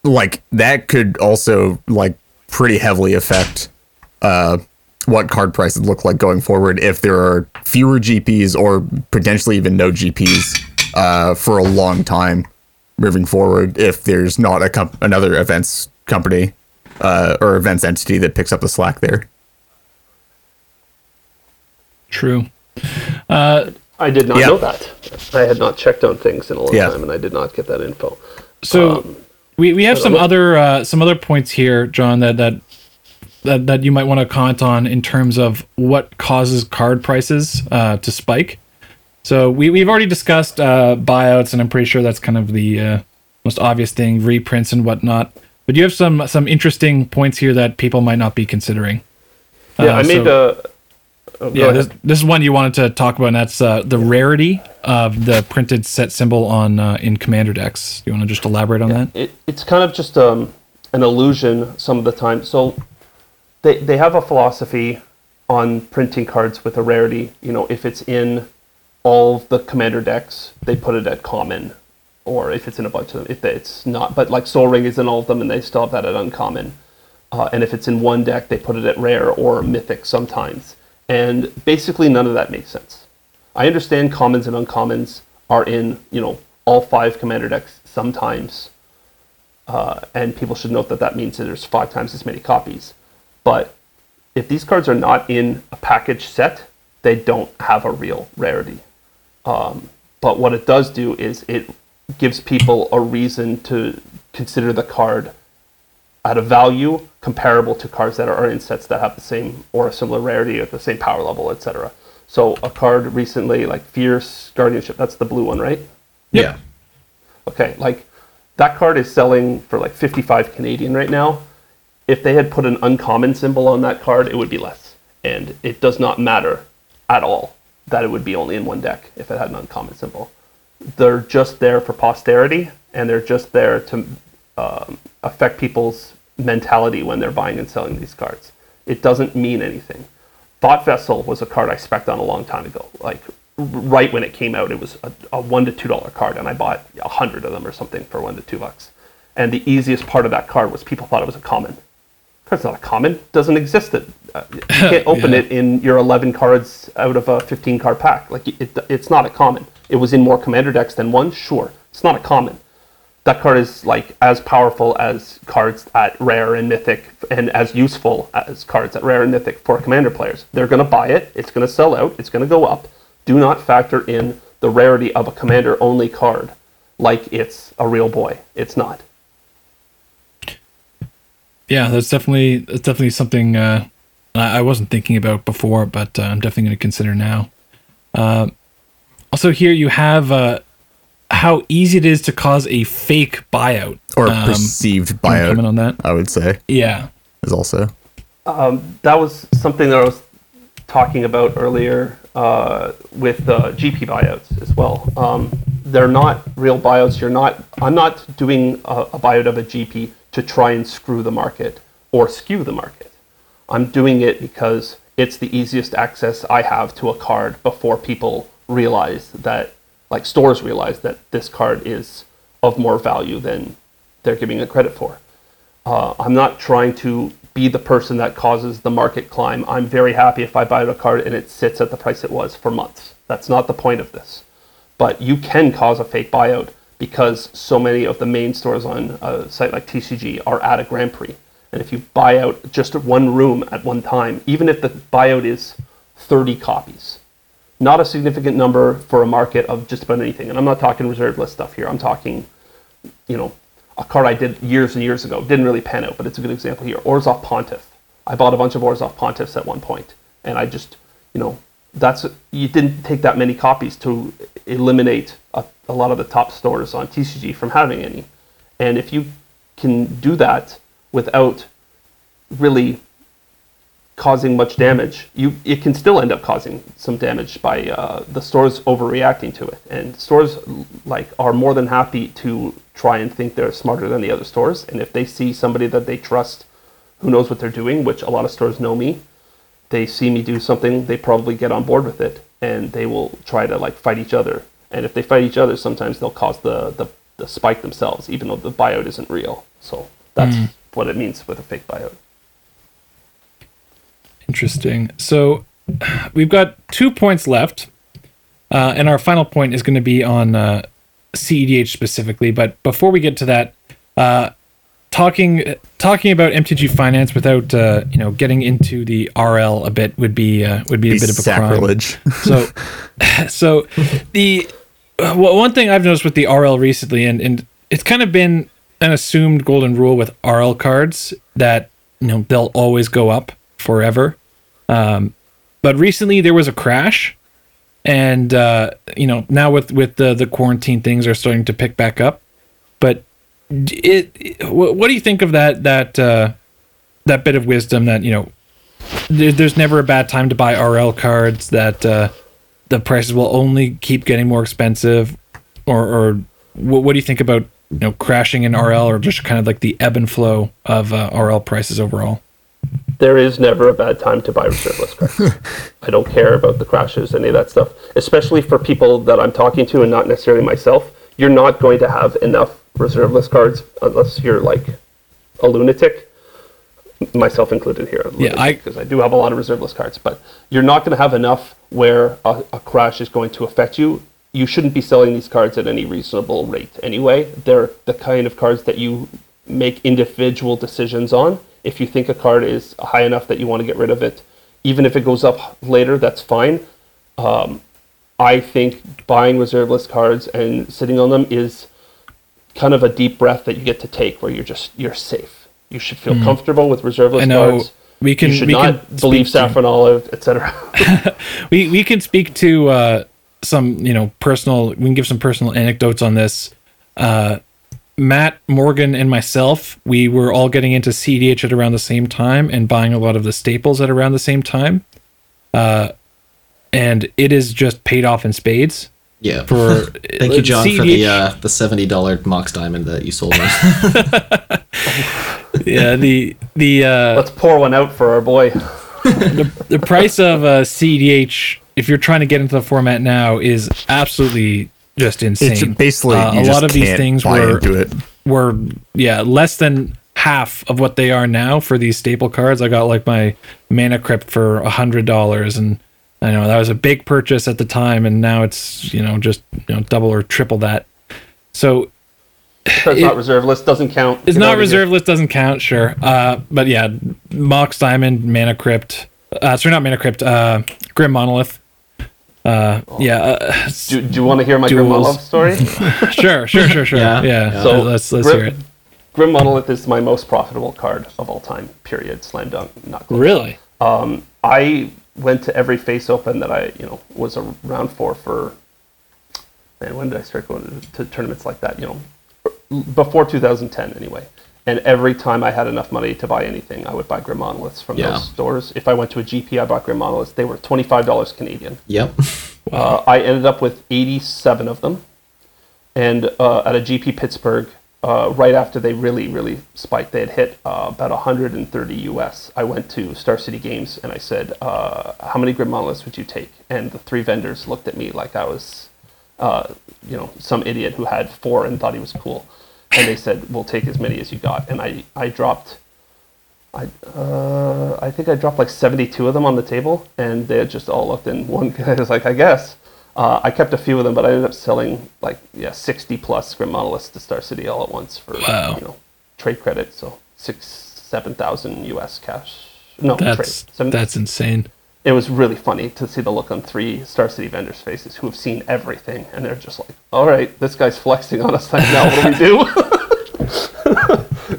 like that could also like pretty heavily affect uh, what card prices look like going forward if there are fewer GPs or potentially even no GPs uh, for a long time moving forward. If there's not a comp- another events company uh, or events entity that picks up the slack there. True I did not Yeah. know that. I had not checked on things in a long Yeah. time, and I did not get that info. So Um, we, we have some what- other uh, some other points here, John, that that that, that you might want to comment on in terms of what causes card prices uh, to spike. So we we've already discussed uh, buyouts, and I'm pretty sure that's kind of the uh, most obvious thing, reprints and whatnot. But you have some some interesting points here that people might not be considering. Yeah, Uh, I made so- a. Oh, Yeah, this, this is one you wanted to talk about, and that's uh, the rarity of the printed set symbol on uh, in Commander decks. You want to just elaborate on that? it, it's kind of just um, an illusion some of the time. So they, they have a philosophy on printing cards with a rarity. You know, if it's in all of the commander decks, they put it at common, or if it's in a bunch of them, if it's not. But like Soul Ring is in all of them, and they still have that at uncommon. Uh, and if it's in one deck, they put it at rare or mythic sometimes. And basically, none of that makes sense. I understand commons and uncommons are in, you know, all five commander decks sometimes. Uh, and people should note that that means that there's five times as many copies. But if these cards are not in a package set, they don't have a real rarity. Um, but what it does do is it gives people a reason to consider the card at a value comparable to cards that are in sets that have the same or a similar rarity or the same power level, etc. So a card recently, like Fierce Guardianship, that's the blue one, right? Yeah. Okay, like that card is selling for like 55 Canadian right now. If they had put an uncommon symbol on that card, it would be less. And it does not matter at all that it would be only in one deck if it had an uncommon symbol. They're just there for posterity, and they're just there to um, affect people's mentality when they're buying and selling these cards. It doesn't mean anything. Thought Vessel was a card I spec'd on a long time ago. Like right when it came out, it was a, a one to two dollar card, and I bought a hundred of them or something for one to two bucks. And the easiest part of that card was people thought it was a common. Card's not a common. Doesn't exist. It uh, you can't open Yeah. it in your eleven cards out of a fifteen card pack. Like it, it's not a common. It was in more commander decks than one. Sure, it's not a common. That card is like as powerful as cards at rare and mythic and as useful as cards at rare and mythic for commander players. They're going to buy it it's going to sell out it's going to go up. Do not factor in the rarity of a commander only card like it's a real boy. It's not. Yeah, that's definitely that's definitely something uh, I wasn't thinking about before, but uh, I'm definitely going to consider now. Uh, also, here you have uh, how easy it is to cause a fake buyout or Um, perceived buyout. comment on that? I would say Yeah, is also that was something that I was talking about earlier uh, with uh, GP buyouts as well. Um, they're not real buyouts. You're not. I'm not doing a, a buyout of a GP to try and screw the market or skew the market. I'm doing it because it's the easiest access I have to a card before people realize that, like stores realize that this card is of more value than they're giving it credit for. Uh, I'm not trying to be the person that causes the market climb. I'm very happy if I buy a card and it sits at the price it was for months. That's not the point of this. But you can cause a fake buyout because so many of the main stores on a site like TCG are at a Grand Prix. And if you buy out just one room at one time, even if the buyout is 30 copies, not a significant number for a market of just about anything. And I'm not talking reserve list stuff here. I'm talking you know, a card I did years and years ago. Didn't really pan out, but it's a good example here. Orzhov Pontiff. I bought a bunch of Orzhov Pontiffs at one point, and I just, you know, that's you didn't take that many copies to eliminate a, a lot of the top stores on TCG from having any. And if you can do that without really causing much damage, you it can still end up causing some damage by uh, the stores overreacting to it. And stores like are more than happy to try and think they're smarter than the other stores. And if they see somebody that they trust, who knows what they're doing, which a lot of stores know me, they see me do something, they probably get on board with it, and they will try to like fight each other. And if they fight each other, sometimes they'll cause the the, the spike themselves, even though the buyout isn't real. So that's what it means with a fake buyout. Interesting. So we've got two points left, uh, and our final point is going to be on uh, CEDH specifically. But before we get to that, uh, talking talking about MTG Finance without uh, you know getting into the RL a bit would be uh, would be a bit of a crime. So, so the uh, well, one thing I've noticed with the RL recently, and and it's kind of been an assumed golden rule with RL cards that you know they'll always go up forever. Um, but recently there was a crash, and uh, you know now with with the the quarantine things are starting to pick back up. But it, it what, do you think of that that uh, that bit of wisdom that you know there, there's never a bad time to buy RL cards that uh, the prices will only keep getting more expensive or, or what, what do you think about you know crashing in RL or just kind of like the ebb and flow of uh, RL prices overall there is never a bad time to buy reserve list cards. I don't care about the crashes, any of that stuff. Especially for people that I'm talking to and not necessarily myself. You're not going to have enough reserve list cards unless you're like a lunatic, myself included here. Yeah, I- because I do have a lot of reserve list cards, but you're not going to have enough where a, a crash is going to affect you. You shouldn't be selling these cards at any reasonable rate anyway. They're the kind of cards that you make individual decisions on. If you think a card is high enough that you want to get rid of it, even if it goes up later, that's fine. Um, I think buying reserve list cards and sitting on them is kind of a deep breath that you get to take where you're just you're safe. You should feel comfortable with reserve list. I know cards. we can you should we not can believe speak to- saffron olive, etc. we we can speak to uh, some you know personal. We can give some personal anecdotes on this. Uh, Matt Morgan and myself, we were all getting into CDH at around the same time and buying a lot of the staples at around the same time. Uh, and it is just paid off in spades. Yeah. For Thank you, John, for the uh, the seventy dollar Mox Diamond that you sold me. yeah the the uh, Let's pour one out for our boy. the price of uh, CDH if you're trying to get into the format now is absolutely just insane. It's basically Uh, a lot of these things were it. were yeah less than half of what they are now for these staple cards. I got like my Mana Crypt for a hundred dollars, and I know that was a big purchase at the time, and now it's you know just you know double or triple that. So it's It- not reserve list. Doesn't count. It's Get not reserve here. list doesn't count, sure. Uh, but yeah, Mox Diamond, Mana Crypt. Uh, sorry, not Mana Crypt. Uh, Grim Monolith. Uh, yeah. Uh, Do, do you want to hear my Grim Monolith story? sure, sure, sure, sure. Yeah, Yeah. yeah. So let's let's Grim, hear it. Grim Monolith is my most profitable card of all time. Period. Slam dunk. Not close. Really? I went to every face open that I, you know, was around for for. Man, when did I start going to, to tournaments like that? You know, before 2010 anyway. And every time I had enough money to buy anything, I would buy Grim Monoliths from Yeah. those stores. If I went to a GP, I bought Grim Monoliths. They were $25 Canadian. Yep. Uh, I ended up with 87 of them. And uh, at a GP Pittsburgh, uh, right after they really, really spiked, they had hit uh, about 130 US. I went to Star City Games and I said, uh, How many Grim Monoliths would you take? And the three vendors looked at me like I was, uh, you know, some idiot who had four and thought he was cool. And they said, We'll take as many as you got. And I, I dropped. I, uh, I think I dropped like 72 of them on the table, and they had just all looked. And one guy was like, I guess. Uh, I kept a few of them, but I ended up selling like yeah 60 plus Grim Monoliths to Star City all at once for Wow. you know trade credit, so six seven thousand U.S. cash. No That's trade. Seven, that's insane. It was really funny to see the look on three Star City vendors' faces who have seen everything, and they're just like, "All right, this guy's flexing on us. Like, now what do we do?"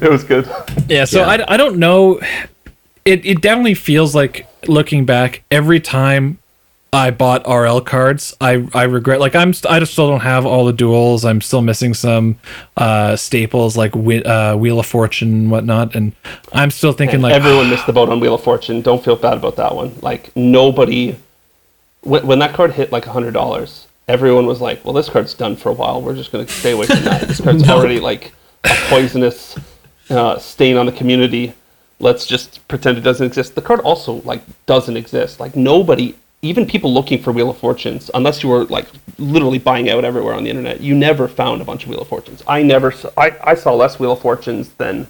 it was good. Yeah, so Yeah. I, I don't know. It, it definitely feels like looking back every time I bought RL cards, I, I regret like I'm st- I just still don't have all the duals. I'm still missing some uh, staples like Whe- uh, Wheel of Fortune and whatnot, and I'm still thinking like everyone missed the boat on Wheel of Fortune. Don't feel bad about that one. Like nobody, when, when that card hit like hundred dollars, everyone was like, "Well, this card's done for a while. We're just going to stay away from that. This card's already like a poisonous uh, stain on the community. Let's just pretend it doesn't exist." The card also like doesn't exist. Like nobody, even people looking for Wheel of Fortunes, unless you were like literally buying out everywhere on the internet, you never found a bunch of Wheel of Fortunes. I never, saw, I, I saw less Wheel of Fortunes than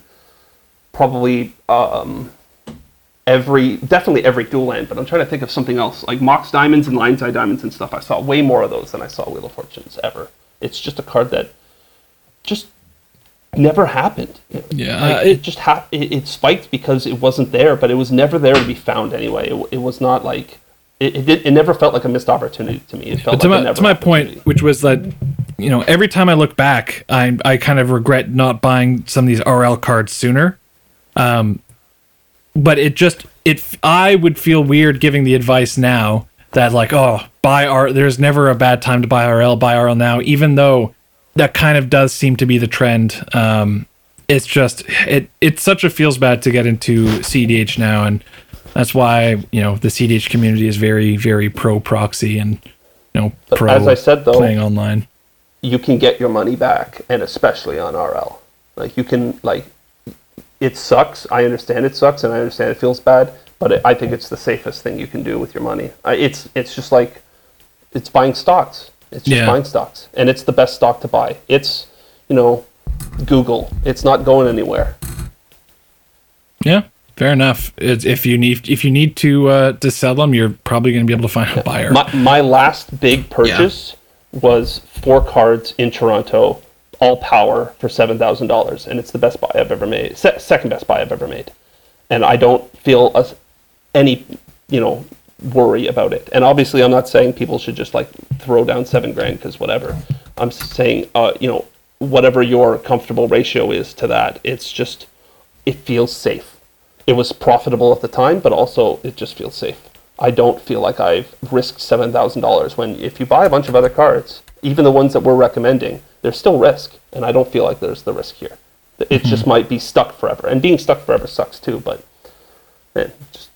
probably um, every definitely every dual land, but I'm trying to think of something else like Mox Diamonds and Lion's Eye Diamonds and stuff. I saw way more of those than I saw Wheel of Fortunes ever. It's just a card that just never happened. Yeah, Like, uh, it, it- just ha- it, it spiked because it wasn't there, but it was never there to be found anyway. It, it was not like it. It, did, it never felt like a missed opportunity to me. It felt But to like a my, never to my point, which was that you know every time I look back, I I kind of regret not buying some of these RL cards sooner. Um, but it just it I would feel weird giving the advice now that like oh buy R. There's never a bad time to buy RL. Buy RL now, even though that kind of does seem to be the trend. Um, it's just it it's such a feels bad to get into CDH now and that's why you know the CDH community is very very pro proxy and you know But pro as I said, though, playing online. you can get your money back, and especially on RL. Like you can like, it sucks. I understand it sucks, and I understand it feels bad. But it, I think it's the safest thing you can do with your money. I, it's it's just like, it's buying stocks. It's just Yeah. buying stocks, and it's the best stock to buy. It's, you know, Google. It's not going anywhere. Yeah, fair enough. It's, if you need if you need to uh, to sell them, you're probably going to be able to find a buyer. My, my last big purchase was four cards in Toronto, all power for seven thousand dollars, and it's the best buy I've ever made. Se- second best buy I've ever made, and I don't feel a, any, you know, worry about it. And obviously, I'm not saying people should just like throw down seven grand because whatever. I'm saying, uh, you know, whatever your comfortable ratio is to that, it's just it feels safe. It was profitable at the time, but also it just feels safe. I don't feel like I've risked seven thousand dollars when if you buy a bunch of other cards, even the ones that we're recommending, there's still risk, and I don't feel like there's the risk here. It mm-hmm. just might be stuck forever, and being stuck forever sucks too. But man, just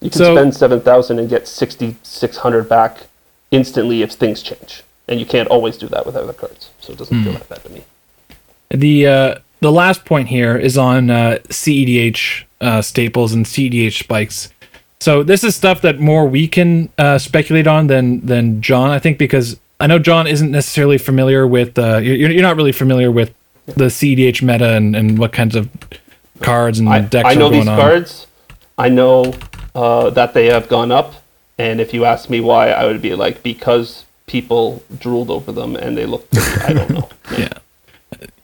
you can So- spend seven thousand and get sixty six hundred back instantly if things change, and you can't always do that with other cards. So it doesn't feel hmm. that bad to me. The uh, the last point here is on uh, CEDH uh, staples and CEDH spikes. So this is stuff that more we can uh, speculate on than than John, I think, because I know John isn't necessarily familiar with. Uh, you're you're not really familiar with the CEDH meta and, and what kinds of cards and I, decks I know these on. cards. I know uh, that they have gone up, and if you ask me why, I would be like because people drooled over them and they look. Pretty. I don't know. Yeah.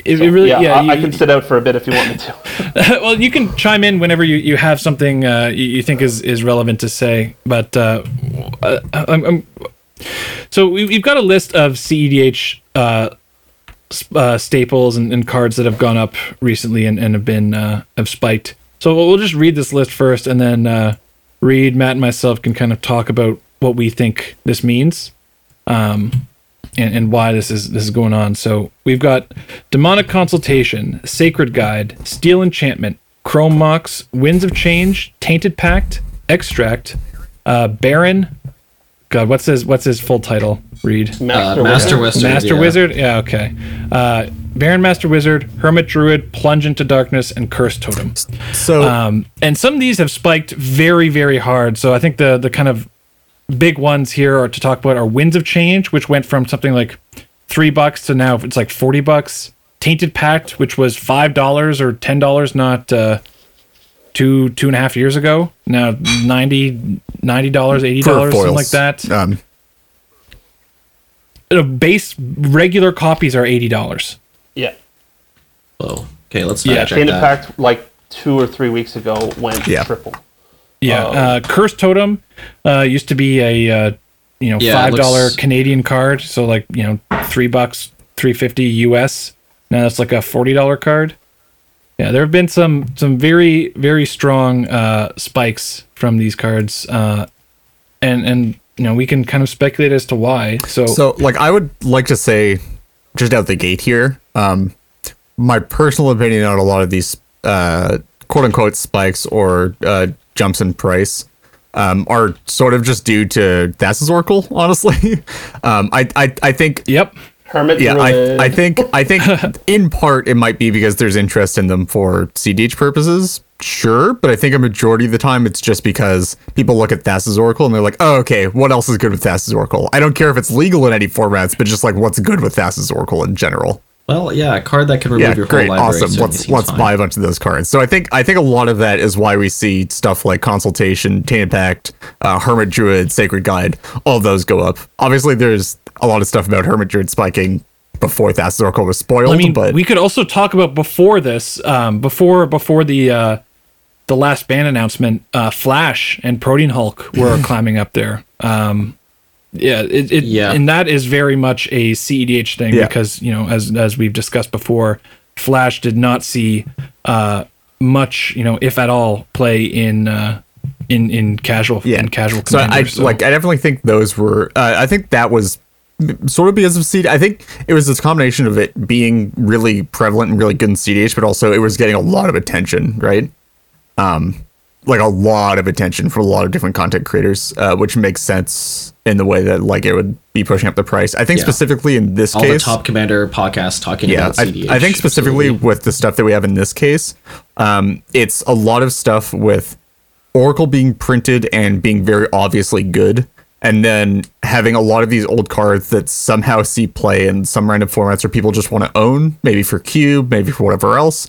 It, it really yeah, yeah. I, you- I can sit out for a bit if you want me to. well, you can chime in whenever you, you have something uh, you, you think is, is relevant to say. But uh, uh, I'm, I'm, so we, we've got a list of CEDH uh, uh, staples and, and cards that have gone up recently and, and have been uh, have spiked. So we'll just read this list first, and then uh, Reed, Matt, and myself can kind of talk about what we think this means. Um, and, and why this is this is going on. So we've got demonic consultation, sacred guide, steel enchantment, chrome mox, winds of change, tainted pact, extract, uh, Barrin. God, what's his what's his full title? Read. Uh, Master, Master Wizard. Wizard. Master yeah. Wizard. Yeah, okay. Uh, Barrin Master Wizard, Hermit Druid, Plunge into Darkness, and Curse Totem. So Um, and some of these have spiked very, very hard. So I think the the kind of big ones here are to talk about are Winds of Change, which went from something like three bucks to now it's like forty bucks. Tainted Pact, which was five dollars or ten dollars, not uh, two two and a half years ago. Now 90 dollars, eighty dollars, something like that. Um, base regular copies are eighty dollars. Yeah. Whoa. Okay, let's Yeah, check Tainted that. Pact, like two or three weeks ago, went Yeah. triple. Yeah, Oh. uh, Curse Totem uh, used to be a uh, you know Yeah, five dollar looks- Canadian card, so like you know three bucks, three fifty US. Now it's like a forty dollar card. Yeah, there have been some some very very strong uh, spikes from these cards, uh, and and you know we can kind of speculate as to why. So, So, like, I would like to say, just out the gate here, um, my personal opinion on a lot of these uh, quote unquote spikes or uh, jumps in price um, are sort of just due to Thassa's Oracle, honestly. um, I, I, I think yep, Hermit yeah, Druid. I, I think I think in part it might be because there's interest in them for CDH purposes. Sure, but I think a majority of the time it's just because people look at Thassa's Oracle and they're like, oh, okay, what else is good with Thassa's Oracle? I don't care if it's legal in any formats, but just like what's good with Thassa's Oracle in general. Well, yeah, a card that can remove Yeah, your great, whole library. awesome. certainly Let's let's fine. buy a bunch of those cards. So I think I think a lot of that is why we see stuff like Consultation, Tainted Pact, uh, Hermit Druid, Sacred Guide, all of those go up. Obviously, there's a lot of stuff about Hermit Druid spiking before Thassa's Oracle was spoiled, I mean, but we could also talk about before this, um, before before the uh, the last ban announcement. Uh, Flash and Protean Hulk were climbing up there. Um, yeah, it, it Yeah. and that is very much a CEDH thing Yeah. because you know, as as we've discussed before, Flash did not see uh, much, you know, if at all, play in uh, in in casual in casual. So I so- like. I definitely think those were. Uh, I think that was sort of because of CD. I think it was this combination of it being really prevalent and really good in CDH, but also it was getting a lot of attention, right? Um, like a lot of attention for a lot of different content creators, uh, which makes sense in the way that like it would be pushing up the price. I think Yeah. specifically in this All case, the top commander podcast talking yeah, about I, CDH. I think specifically absolutely. with the stuff that we have in this case, um, it's a lot of stuff with Oracle being printed and being very obviously good, and then having a lot of these old cards that somehow see play in some random formats or people just want to own, maybe for cube, maybe for whatever else,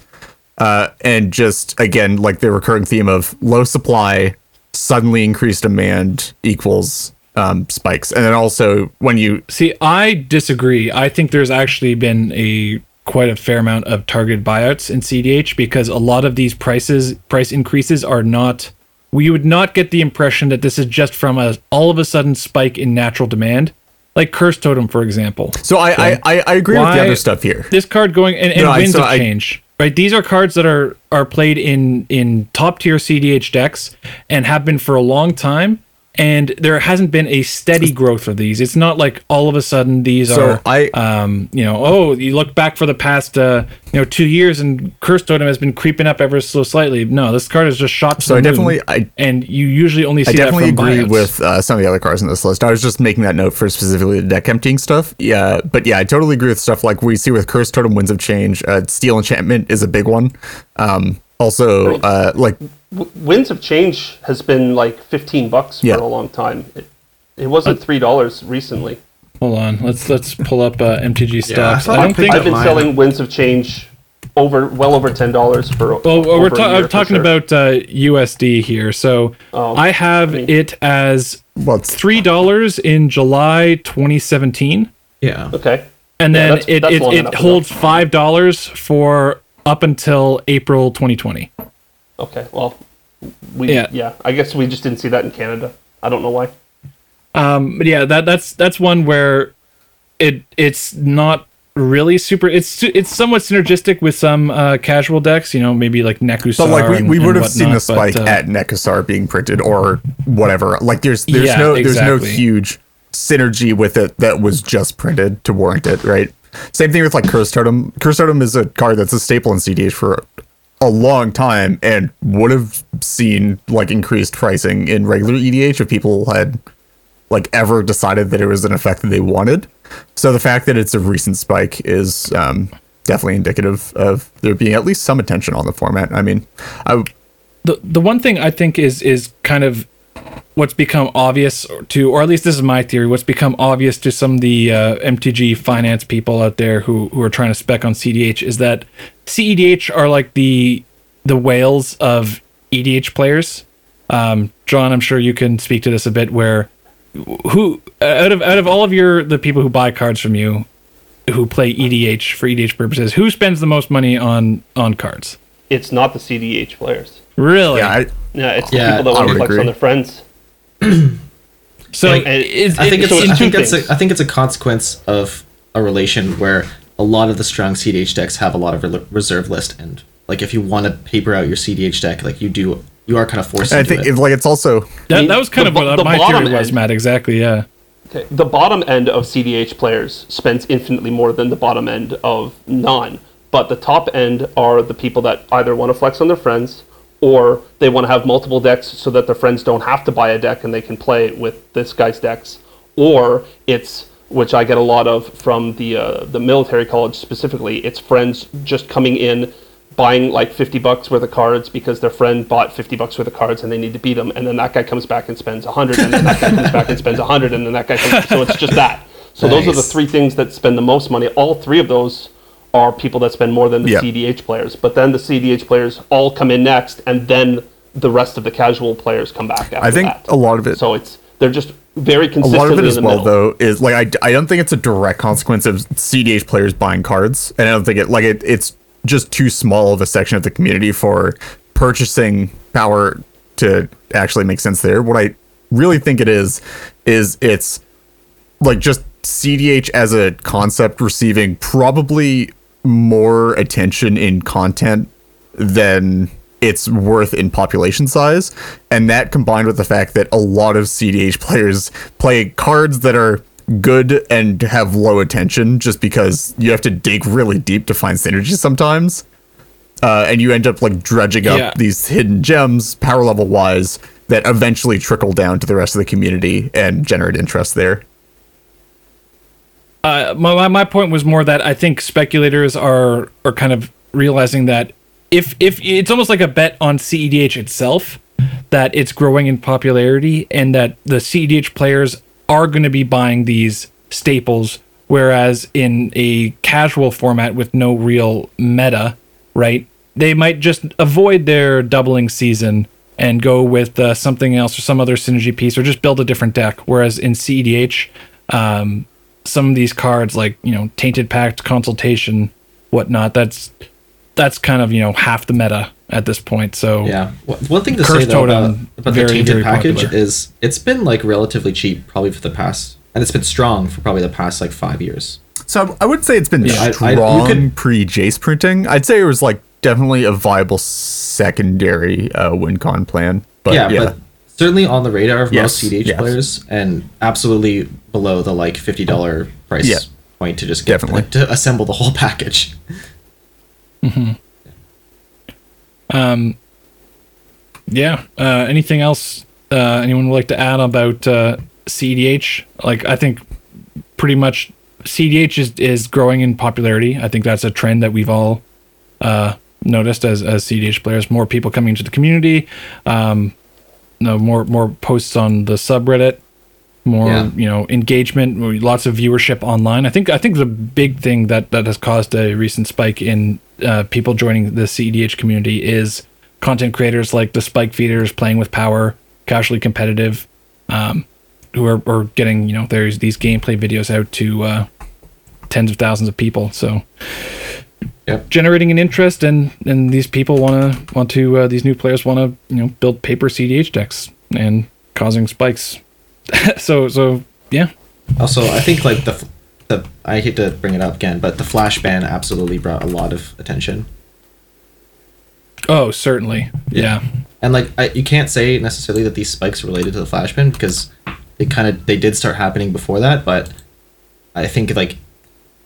uh, and just again like the recurring theme of low supply, suddenly increased demand equals um, spikes, and then also when you See, I disagree. I think there's actually been a quite a fair amount of targeted buyouts in CDH because a lot of these prices price increases are not we would not get the impression that this is just from a all of a sudden spike in natural demand. Like Curse Totem, for example. so I I, I, I agree with the other stuff here. This card going and, and No, I- Winds so of Change. Right? These are cards that are are played in in top tier CDH decks and have been for a long time. And there hasn't been a steady growth of these. It's not like all of a sudden these So are I- um, you know, oh, you look back for the past, uh, you know, two years, and Curse Totem has been creeping up ever so slightly. No, this card is just shot. So I definitely- I- and you usually only see I definitely agree buyouts. with uh, some of the other cards in this list. I was just making that note for specifically the deck emptying stuff. Yeah, but yeah, I totally agree with stuff like we see with Curse Totem, Winds of Change. Uh, Steal Enchantment is a big one. Um, also, uh, like W- Winds of Change has been like 15 bucks Yeah. for a long time. It, it wasn't three dollars recently. Hold on, let's let's pull up uh, MTG stocks. thought I, I, don't think I've been mine. selling Winds of Change over well over ten dollars for. Well, over we're a ta- year I'm for talking sure. about uh, USD here. So Oh, I have I mean- it as well, it's, three dollars in July 2017, yeah. Okay. and Yeah, then that's- it that's it, it holds five dollars for up until April 2020. Okay, well, we Yeah. yeah. I guess we just didn't see that in Canada. I don't know why. Um, but yeah, that that's that's one where it it's not really super. It's it's somewhat synergistic with some uh, casual decks. You know, maybe like Nekusar. But like we, we and would have seen the spike but, uh, at Nekusar being printed or whatever. Like there's there's Yeah, no there's no huge synergy with it that was just printed to warrant it, right? Same thing with like Curse Totem. Curse Totem is a card that's a staple in CDH for a long time and would have seen like increased pricing in regular EDH if people had like ever decided that it was an effect that they wanted. So the fact that it's a recent spike is um, definitely indicative of there being at least some attention on the format. I mean, I the the one thing I think is is kind of what's become obvious to, or at least this is my theory, what's become obvious to some of the uh, MTG finance people out there who who are trying to spec on CDH is that CEDH are like the the whales of EDH players. Um, John, I'm sure you can speak to this a bit. Where who out of out of all of your the people who buy cards from you, who play EDH for EDH purposes, who spends the most money on on cards? It's not the CDH players. Really? yeah, I, Yeah, it's Yeah, the people that want to flex agree. on their friends. So Like, is, I think it's so it's I think it's a, I think it's a consequence of a relation where a lot of the strong CDH decks have a lot of re- reserve list and like if you want to paper out your CDH deck like you do you are kind of forced I think it. it, like it's also That, mean, that was kind the of what uh, the my bottom theory was, end- Matt. Exactly. Yeah. Okay. The bottom end of CDH players spends infinitely more than the bottom end of non. But the top end are the people that either want to flex on their friends or they want to have multiple decks so that their friends don't have to buy a deck and they can play with this guy's decks. Or it's which I get a lot of from the uh, the military college specifically. It's friends just coming in, buying like fifty bucks worth of cards because their friend bought fifty bucks worth of cards and they need to beat them, and then that guy comes back and spends a hundred, and then that guy comes back and spends a hundred, and then that guy comes. So it's just that. So those are the three things that spend the most money. All three of those are people that spend more than the Yeah. CDH players. But then the CDH players all come in next, and then the rest of the casual players come back after I think that. a lot of it So it's they're just very consistent. a lot of it as well middle. though is like I, I don't think it's a direct consequence of CDH players buying cards and I don't think it like it, it's just too small of a section of the community for purchasing power to actually make sense there what I really think it is is it's like just CDH as a concept receiving probably more attention in content than it's worth in population size. And that combined with the fact that a lot of CDH players play cards that are good and have low attention just because you have to dig really deep to find synergy sometimes. Uh, and you end up like dredging up Yeah. these hidden gems power level wise that eventually trickle down to the rest of the community and generate interest there. Uh, my, my- point was more that I think speculators are are kind of realizing that if if it's almost like a bet on CEDH itself that it's growing in popularity and that the CEDH players are going to be buying these staples whereas in a casual format with no real meta right they might just avoid their doubling season and go with uh, something else or some other synergy piece or just build a different deck. Whereas in CEDH um, some of these cards like you know tainted pact consultation whatnot that's that's kind of you know half the meta at this point so Yeah. One one thing to Curse say though about, Totem, about very, the tainted package popular. is it's been like relatively cheap probably for the past and it's been strong for probably the past like five years. So I would say it's been Yeah, I- I- you strong could- pre Jace printing. I'd say it was like definitely a viable secondary uh, WinCon plan. But yeah, yeah, but certainly on the radar of Yes, most CDH yes. players and absolutely below the like fifty dollar price Yeah. point to just get Definitely. like, to assemble the whole package. Hmm. Um. yeah uh, anything else uh, anyone would like to add about uh, cdh like i think pretty much cdh is, is growing in popularity i think that's a trend that we've all uh, noticed as, as cdh players more people coming into the community um, no more more posts on the subreddit more Yeah. you know engagement lots of viewership online i think i think the big thing that that has caused a recent spike in uh, people joining the cedh community is content creators like the spike feeders playing with power casually competitive um, who are, are getting you know there's these gameplay videos out to uh, tens of thousands of people. So Yep. generating an interest, and and these people want to want to uh, these new players want to you know build paper CDH decks and causing spikes. so so yeah, Also, I think like the, the I hate to bring it up again, but the flash ban absolutely brought a lot of attention. oh certainly yeah. And like I, you can't say necessarily that these spikes are related to the flash ban because they kind of they did start happening before that, but I think like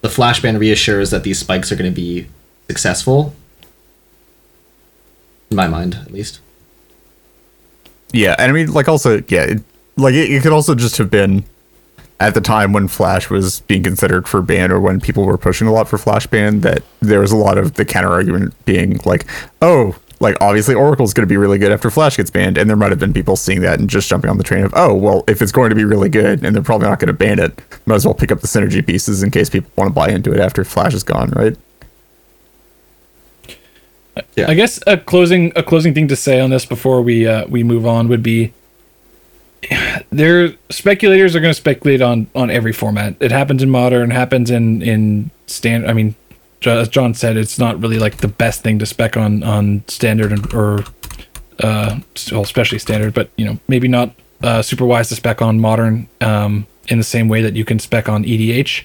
the flash ban reassures that these spikes are going to be successful. In my mind, at least. Yeah, and I mean, like, also, yeah, it, like it, it could also just have been at the time when Flash was being considered for ban, or when people were pushing a lot for Flash ban, that there was a lot of the counter argument being like, oh, like obviously Oracle's going to be really good after Flash gets banned, and there might have been people seeing that and just jumping on the train of, oh, well, if it's going to be really good and they're probably not going to ban it, might as well pick up the synergy pieces in case people want to buy into it after Flash is gone, right? Yeah. I guess a closing a closing thing to say on this before we uh, we move on would be there speculators are going to speculate on on every format. It happens in modern, happens in in stand. I mean, as John said, it's not really like the best thing to spec on on standard and, or uh, well, especially standard, but you know maybe not uh, super wise to spec on modern um, in the same way that you can spec on EDH.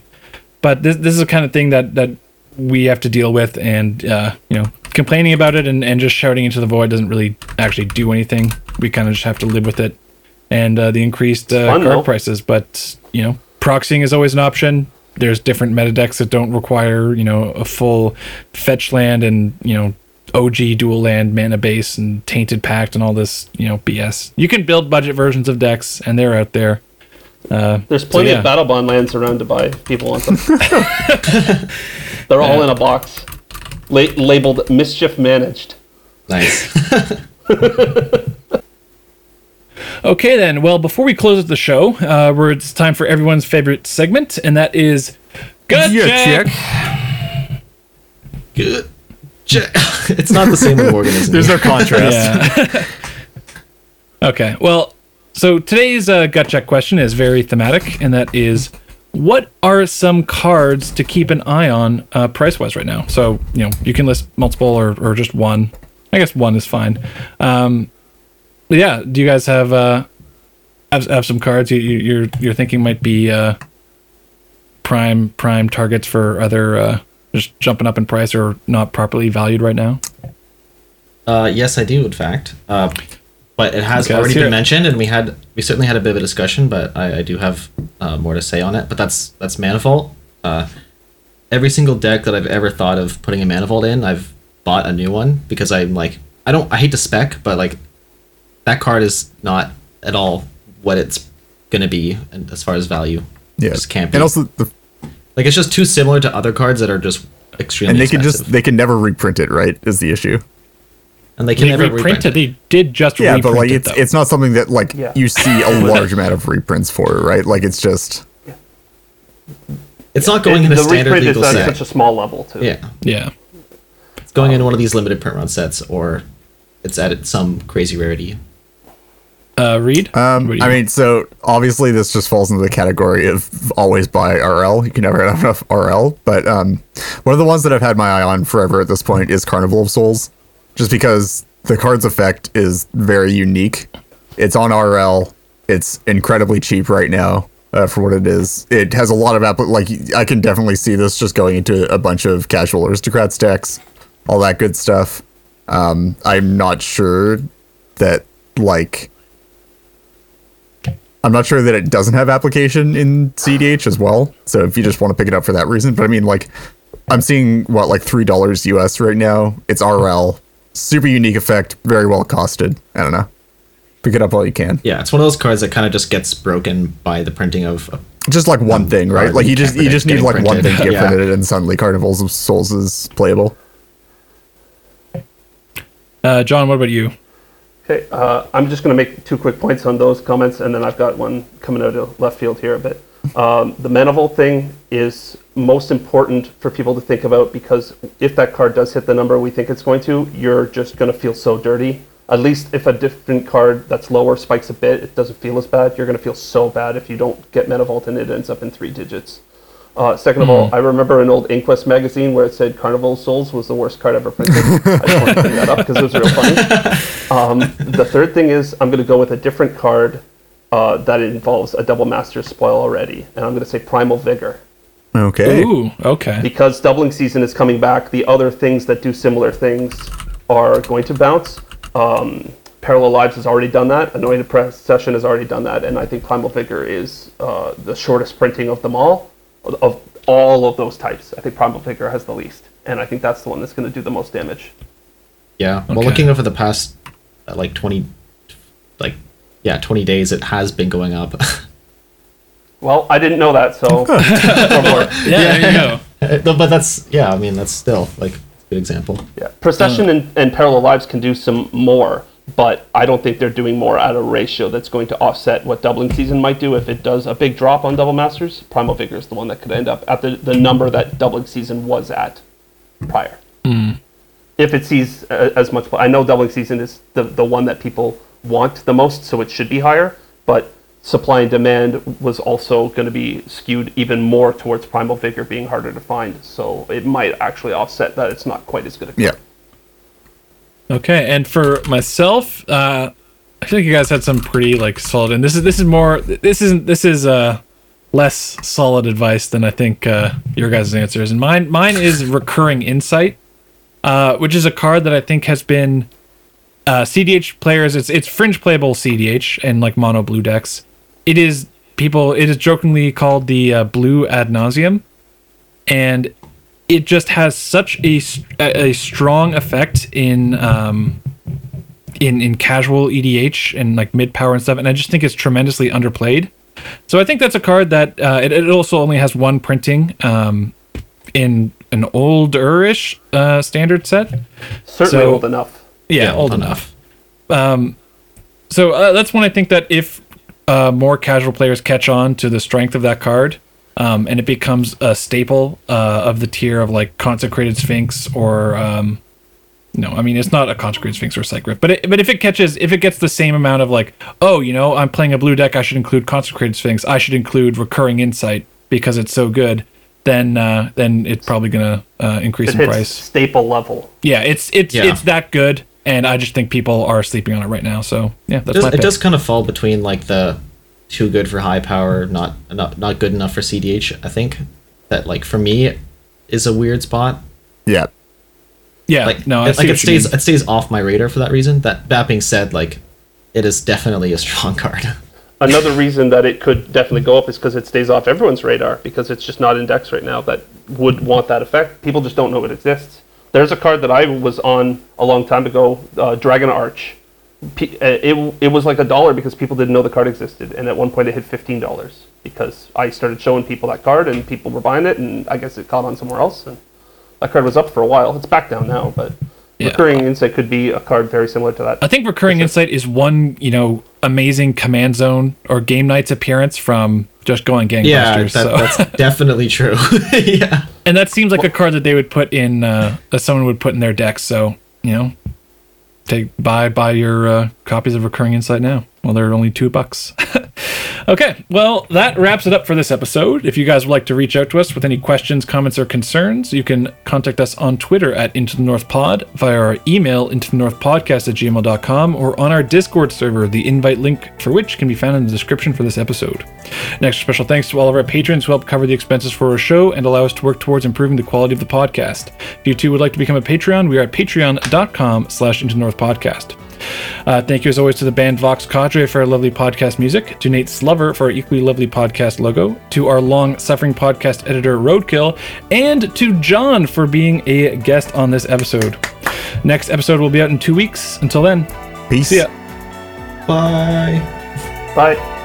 But this this is the kind of thing that that we have to deal with, and uh, you know, complaining about it and, and just shouting into the void doesn't really actually do anything. We kind of just have to live with it, and uh, the increased uh, fun, card though. prices. But you know, proxying is always an option. There's different meta decks that don't require you know a full fetch land and you know OG dual land mana base and tainted pact and all this you know BS. You can build budget versions of decks, and they're out there. Uh, There's so plenty yeah. of battle bond lands around to buy. People want them. They're all in a box, la- labeled "mischief managed." Nice. Okay, then. Well, before we close the show, uh, we're, it's time for everyone's favorite segment, and that is gut Yeah, check. Good. Check. it's not the same with organism. There's no contrast. Yeah. okay. Well, so today's uh, gut check question is very thematic, and that is, what are some cards to keep an eye on uh, price wise right now? So you know you can list multiple or, or just one. I guess one is fine. Um, but yeah. Do you guys have uh, have, have some cards you, you, you're you're thinking might be uh, prime prime targets for other uh, just jumping up in price or not properly valued right now? Uh, yes, I do. In fact, uh, but it has Okay, already been it. mentioned, and we had we certainly had a bit of a discussion. But I, I do have uh, more to say on it. But that's that's Mana Vault. Uh, every single deck that I've ever thought of putting a Mana Vault in, I've bought a new one because I'm like I don't I hate to spec, but like that card is not at all what it's gonna be and as far as value. Yeah. just can't be. And also, the, like it's just too similar to other cards that are just extremely. and they can just they can never reprint it, right? Is the issue? and they can They never reprinted. reprint it. They did just Yeah, reprint but like it, it's though. it's not something that like Yeah. you see a large amount of reprints for, right? Like it's just It's not going in And a standard reprint legal at set. such a small level too. Yeah, yeah. it's going in one of these limited print run sets, or it's at some crazy rarity. Uh, Reed. Um, What do you I mean, so obviously this just falls into the category of always buy RL. You can never have enough RL. But um, one of the ones that I've had my eye on forever at this point is Carnival of Souls, just because the card's effect is very unique. It's on RL. It's incredibly cheap right now uh, for what it is. It has a lot of app. Like I can definitely see this just going into a bunch of casual aristocrats decks, all that good stuff. Um, I'm not sure that like I'm not sure that it doesn't have application in CDH as well. So if you just want to pick it up for that reason, but I mean, like, I'm seeing what like three dollars US right now. It's RL, super unique effect, very well costed. I don't know. Pick it up while you can. Yeah, it's one of those cards that kind of just gets broken by the printing of. Just like one thing, right? Like you you just you just need like getting one thing to get Yeah. printed, and suddenly Carnivals of Souls is playable. uh, John, what about you? Okay, uh, I'm just going to make two quick points on those comments, and then I've got one coming out of left field here a bit. Um, the Mana Vault thing is most important for people to think about because if that card does hit the number we think it's going to, you're just going to feel so dirty. At least if a different card that's lower spikes a bit, it doesn't feel as bad. You're going to feel so bad if you don't get Mana Vault and it ends up in three digits. Uh, second of all, I remember an old Inquest magazine where it said Carnival of Souls was the worst card ever printed. I just wanted to bring that up because it was real funny. Um, the third thing is I'm going to go with a different card uh, that involves a double master spoil already, and I'm going to say Primal Vigor. Okay. Ooh, okay. Because doubling season is coming back, the other things that do similar things are going to bounce. Um, Parallel Lives has already done that. Anointed Procession has already done that, and I think Primal Vigor is uh, the shortest printing of them all, of- of all of those types. I think Primal Vigor has the least, and I think that's the one that's going to do the most damage. Yeah. Well, Okay. looking over the past uh, like 20, like, yeah, 20 days, it has been going up. Well, I didn't know that, so for more. Yeah, there you go. But that's, yeah, I mean, that's still like a good example. Yeah, Procession and, and Parallel Lives can do some more, but I don't think they're doing more at a ratio that's going to offset what Doubling Season might do if it does a big drop on Double Masters. Primal Vigor is the one that could end up at the, the number that Doubling Season was at prior. If it sees uh, as much, I know Doubling Season is the, the one that people want the most, so it should be higher, but supply and demand was also going to be skewed even more towards Primal Vigor being harder to find, so it might actually offset that it's not quite as good a Yeah. Okay, and for myself, uh, I feel like you guys had some pretty like solid, and this is this is more this isn't this is uh less solid advice than I think uh, your guys' answers, and mine mine is recurring insight, uh, which is a card that I think has been uh, CDH players. It's it's fringe playable CDH and like mono blue decks. It is people. It is jokingly called the uh, blue ad nauseam, and it just has such a a strong effect in um in in casual EDH and like mid power and stuff, and I just think it's tremendously underplayed. So I think that's a card that uh, it, it also only has one printing um in an older-ish uh, standard set. Certainly So- old enough. Yeah, old enough. Um, so uh, that's when I think that if uh, more casual players catch on to the strength of that card, um, and it becomes a staple uh, of the tier of like consecrated sphinx or um, no, I mean it's not a consecrated sphinx or psych Rift, but it, but if it catches, if it gets the same amount of like, oh, you know, I'm playing a blue deck, I should include consecrated sphinx, I should include recurring insight because it's so good. Then uh, then it's probably gonna uh, increase It in price. staple level. Yeah, it's it's Yeah. it's that good, and I just think people are sleeping on it right now. So yeah, It does, my it does kind of fall between like the too good for high power, not not not good enough for CDH. I think that like for me is a weird spot. Yeah. yeah, Like no, I it, like it stays mean. it stays off my radar for that reason. That that being said, like it is definitely a strong card. Another reason that it could definitely go up is because it stays off everyone's radar because it's just not indexed right now that would want that effect. People just don't know it exists. There's a card that I was on a long time ago, uh, Dragon Arch. P- uh, it, it was like a dollar because people didn't know the card existed, and at one point it hit fifteen dollars because I started showing people that card and people were buying it, and I guess it caught on somewhere else, and that card was up for a while. It's back down now, but Yeah. recurring insight could be a card very similar to that. I think recurring insight is one you know amazing command zone or Game Knights appearance from just going gangbusters. yeah, that, so. that's definitely true. yeah. and that seems like a card that they would put in uh, that someone would put in their deck. So you know, take buy buy your uh, copies of recurring insight now. Well, they're only two bucks. okay, well that wraps it up for this episode. If you guys would like to reach out to us with any questions, comments, or concerns, you can contact us on Twitter at Into the North Pod, via our email into the North Podcast at gmail.com, or on our Discord server, the invite link for which can be found in the description for this episode. Next, special thanks to all of our patrons who help cover the expenses for our show and allow us to work towards improving the quality of the podcast. If you too would like to become a Patreon, we are at patreon.com slash into North Podcast. Uh, thank you as always to the band Vox Cadre for our lovely podcast music, to Nate Slover for our equally lovely podcast logo, to our long suffering podcast editor Roadkill, and to John for being a guest on this episode. Next episode will be out in two weeks. Until then, Peace. see ya. Bye. Bye.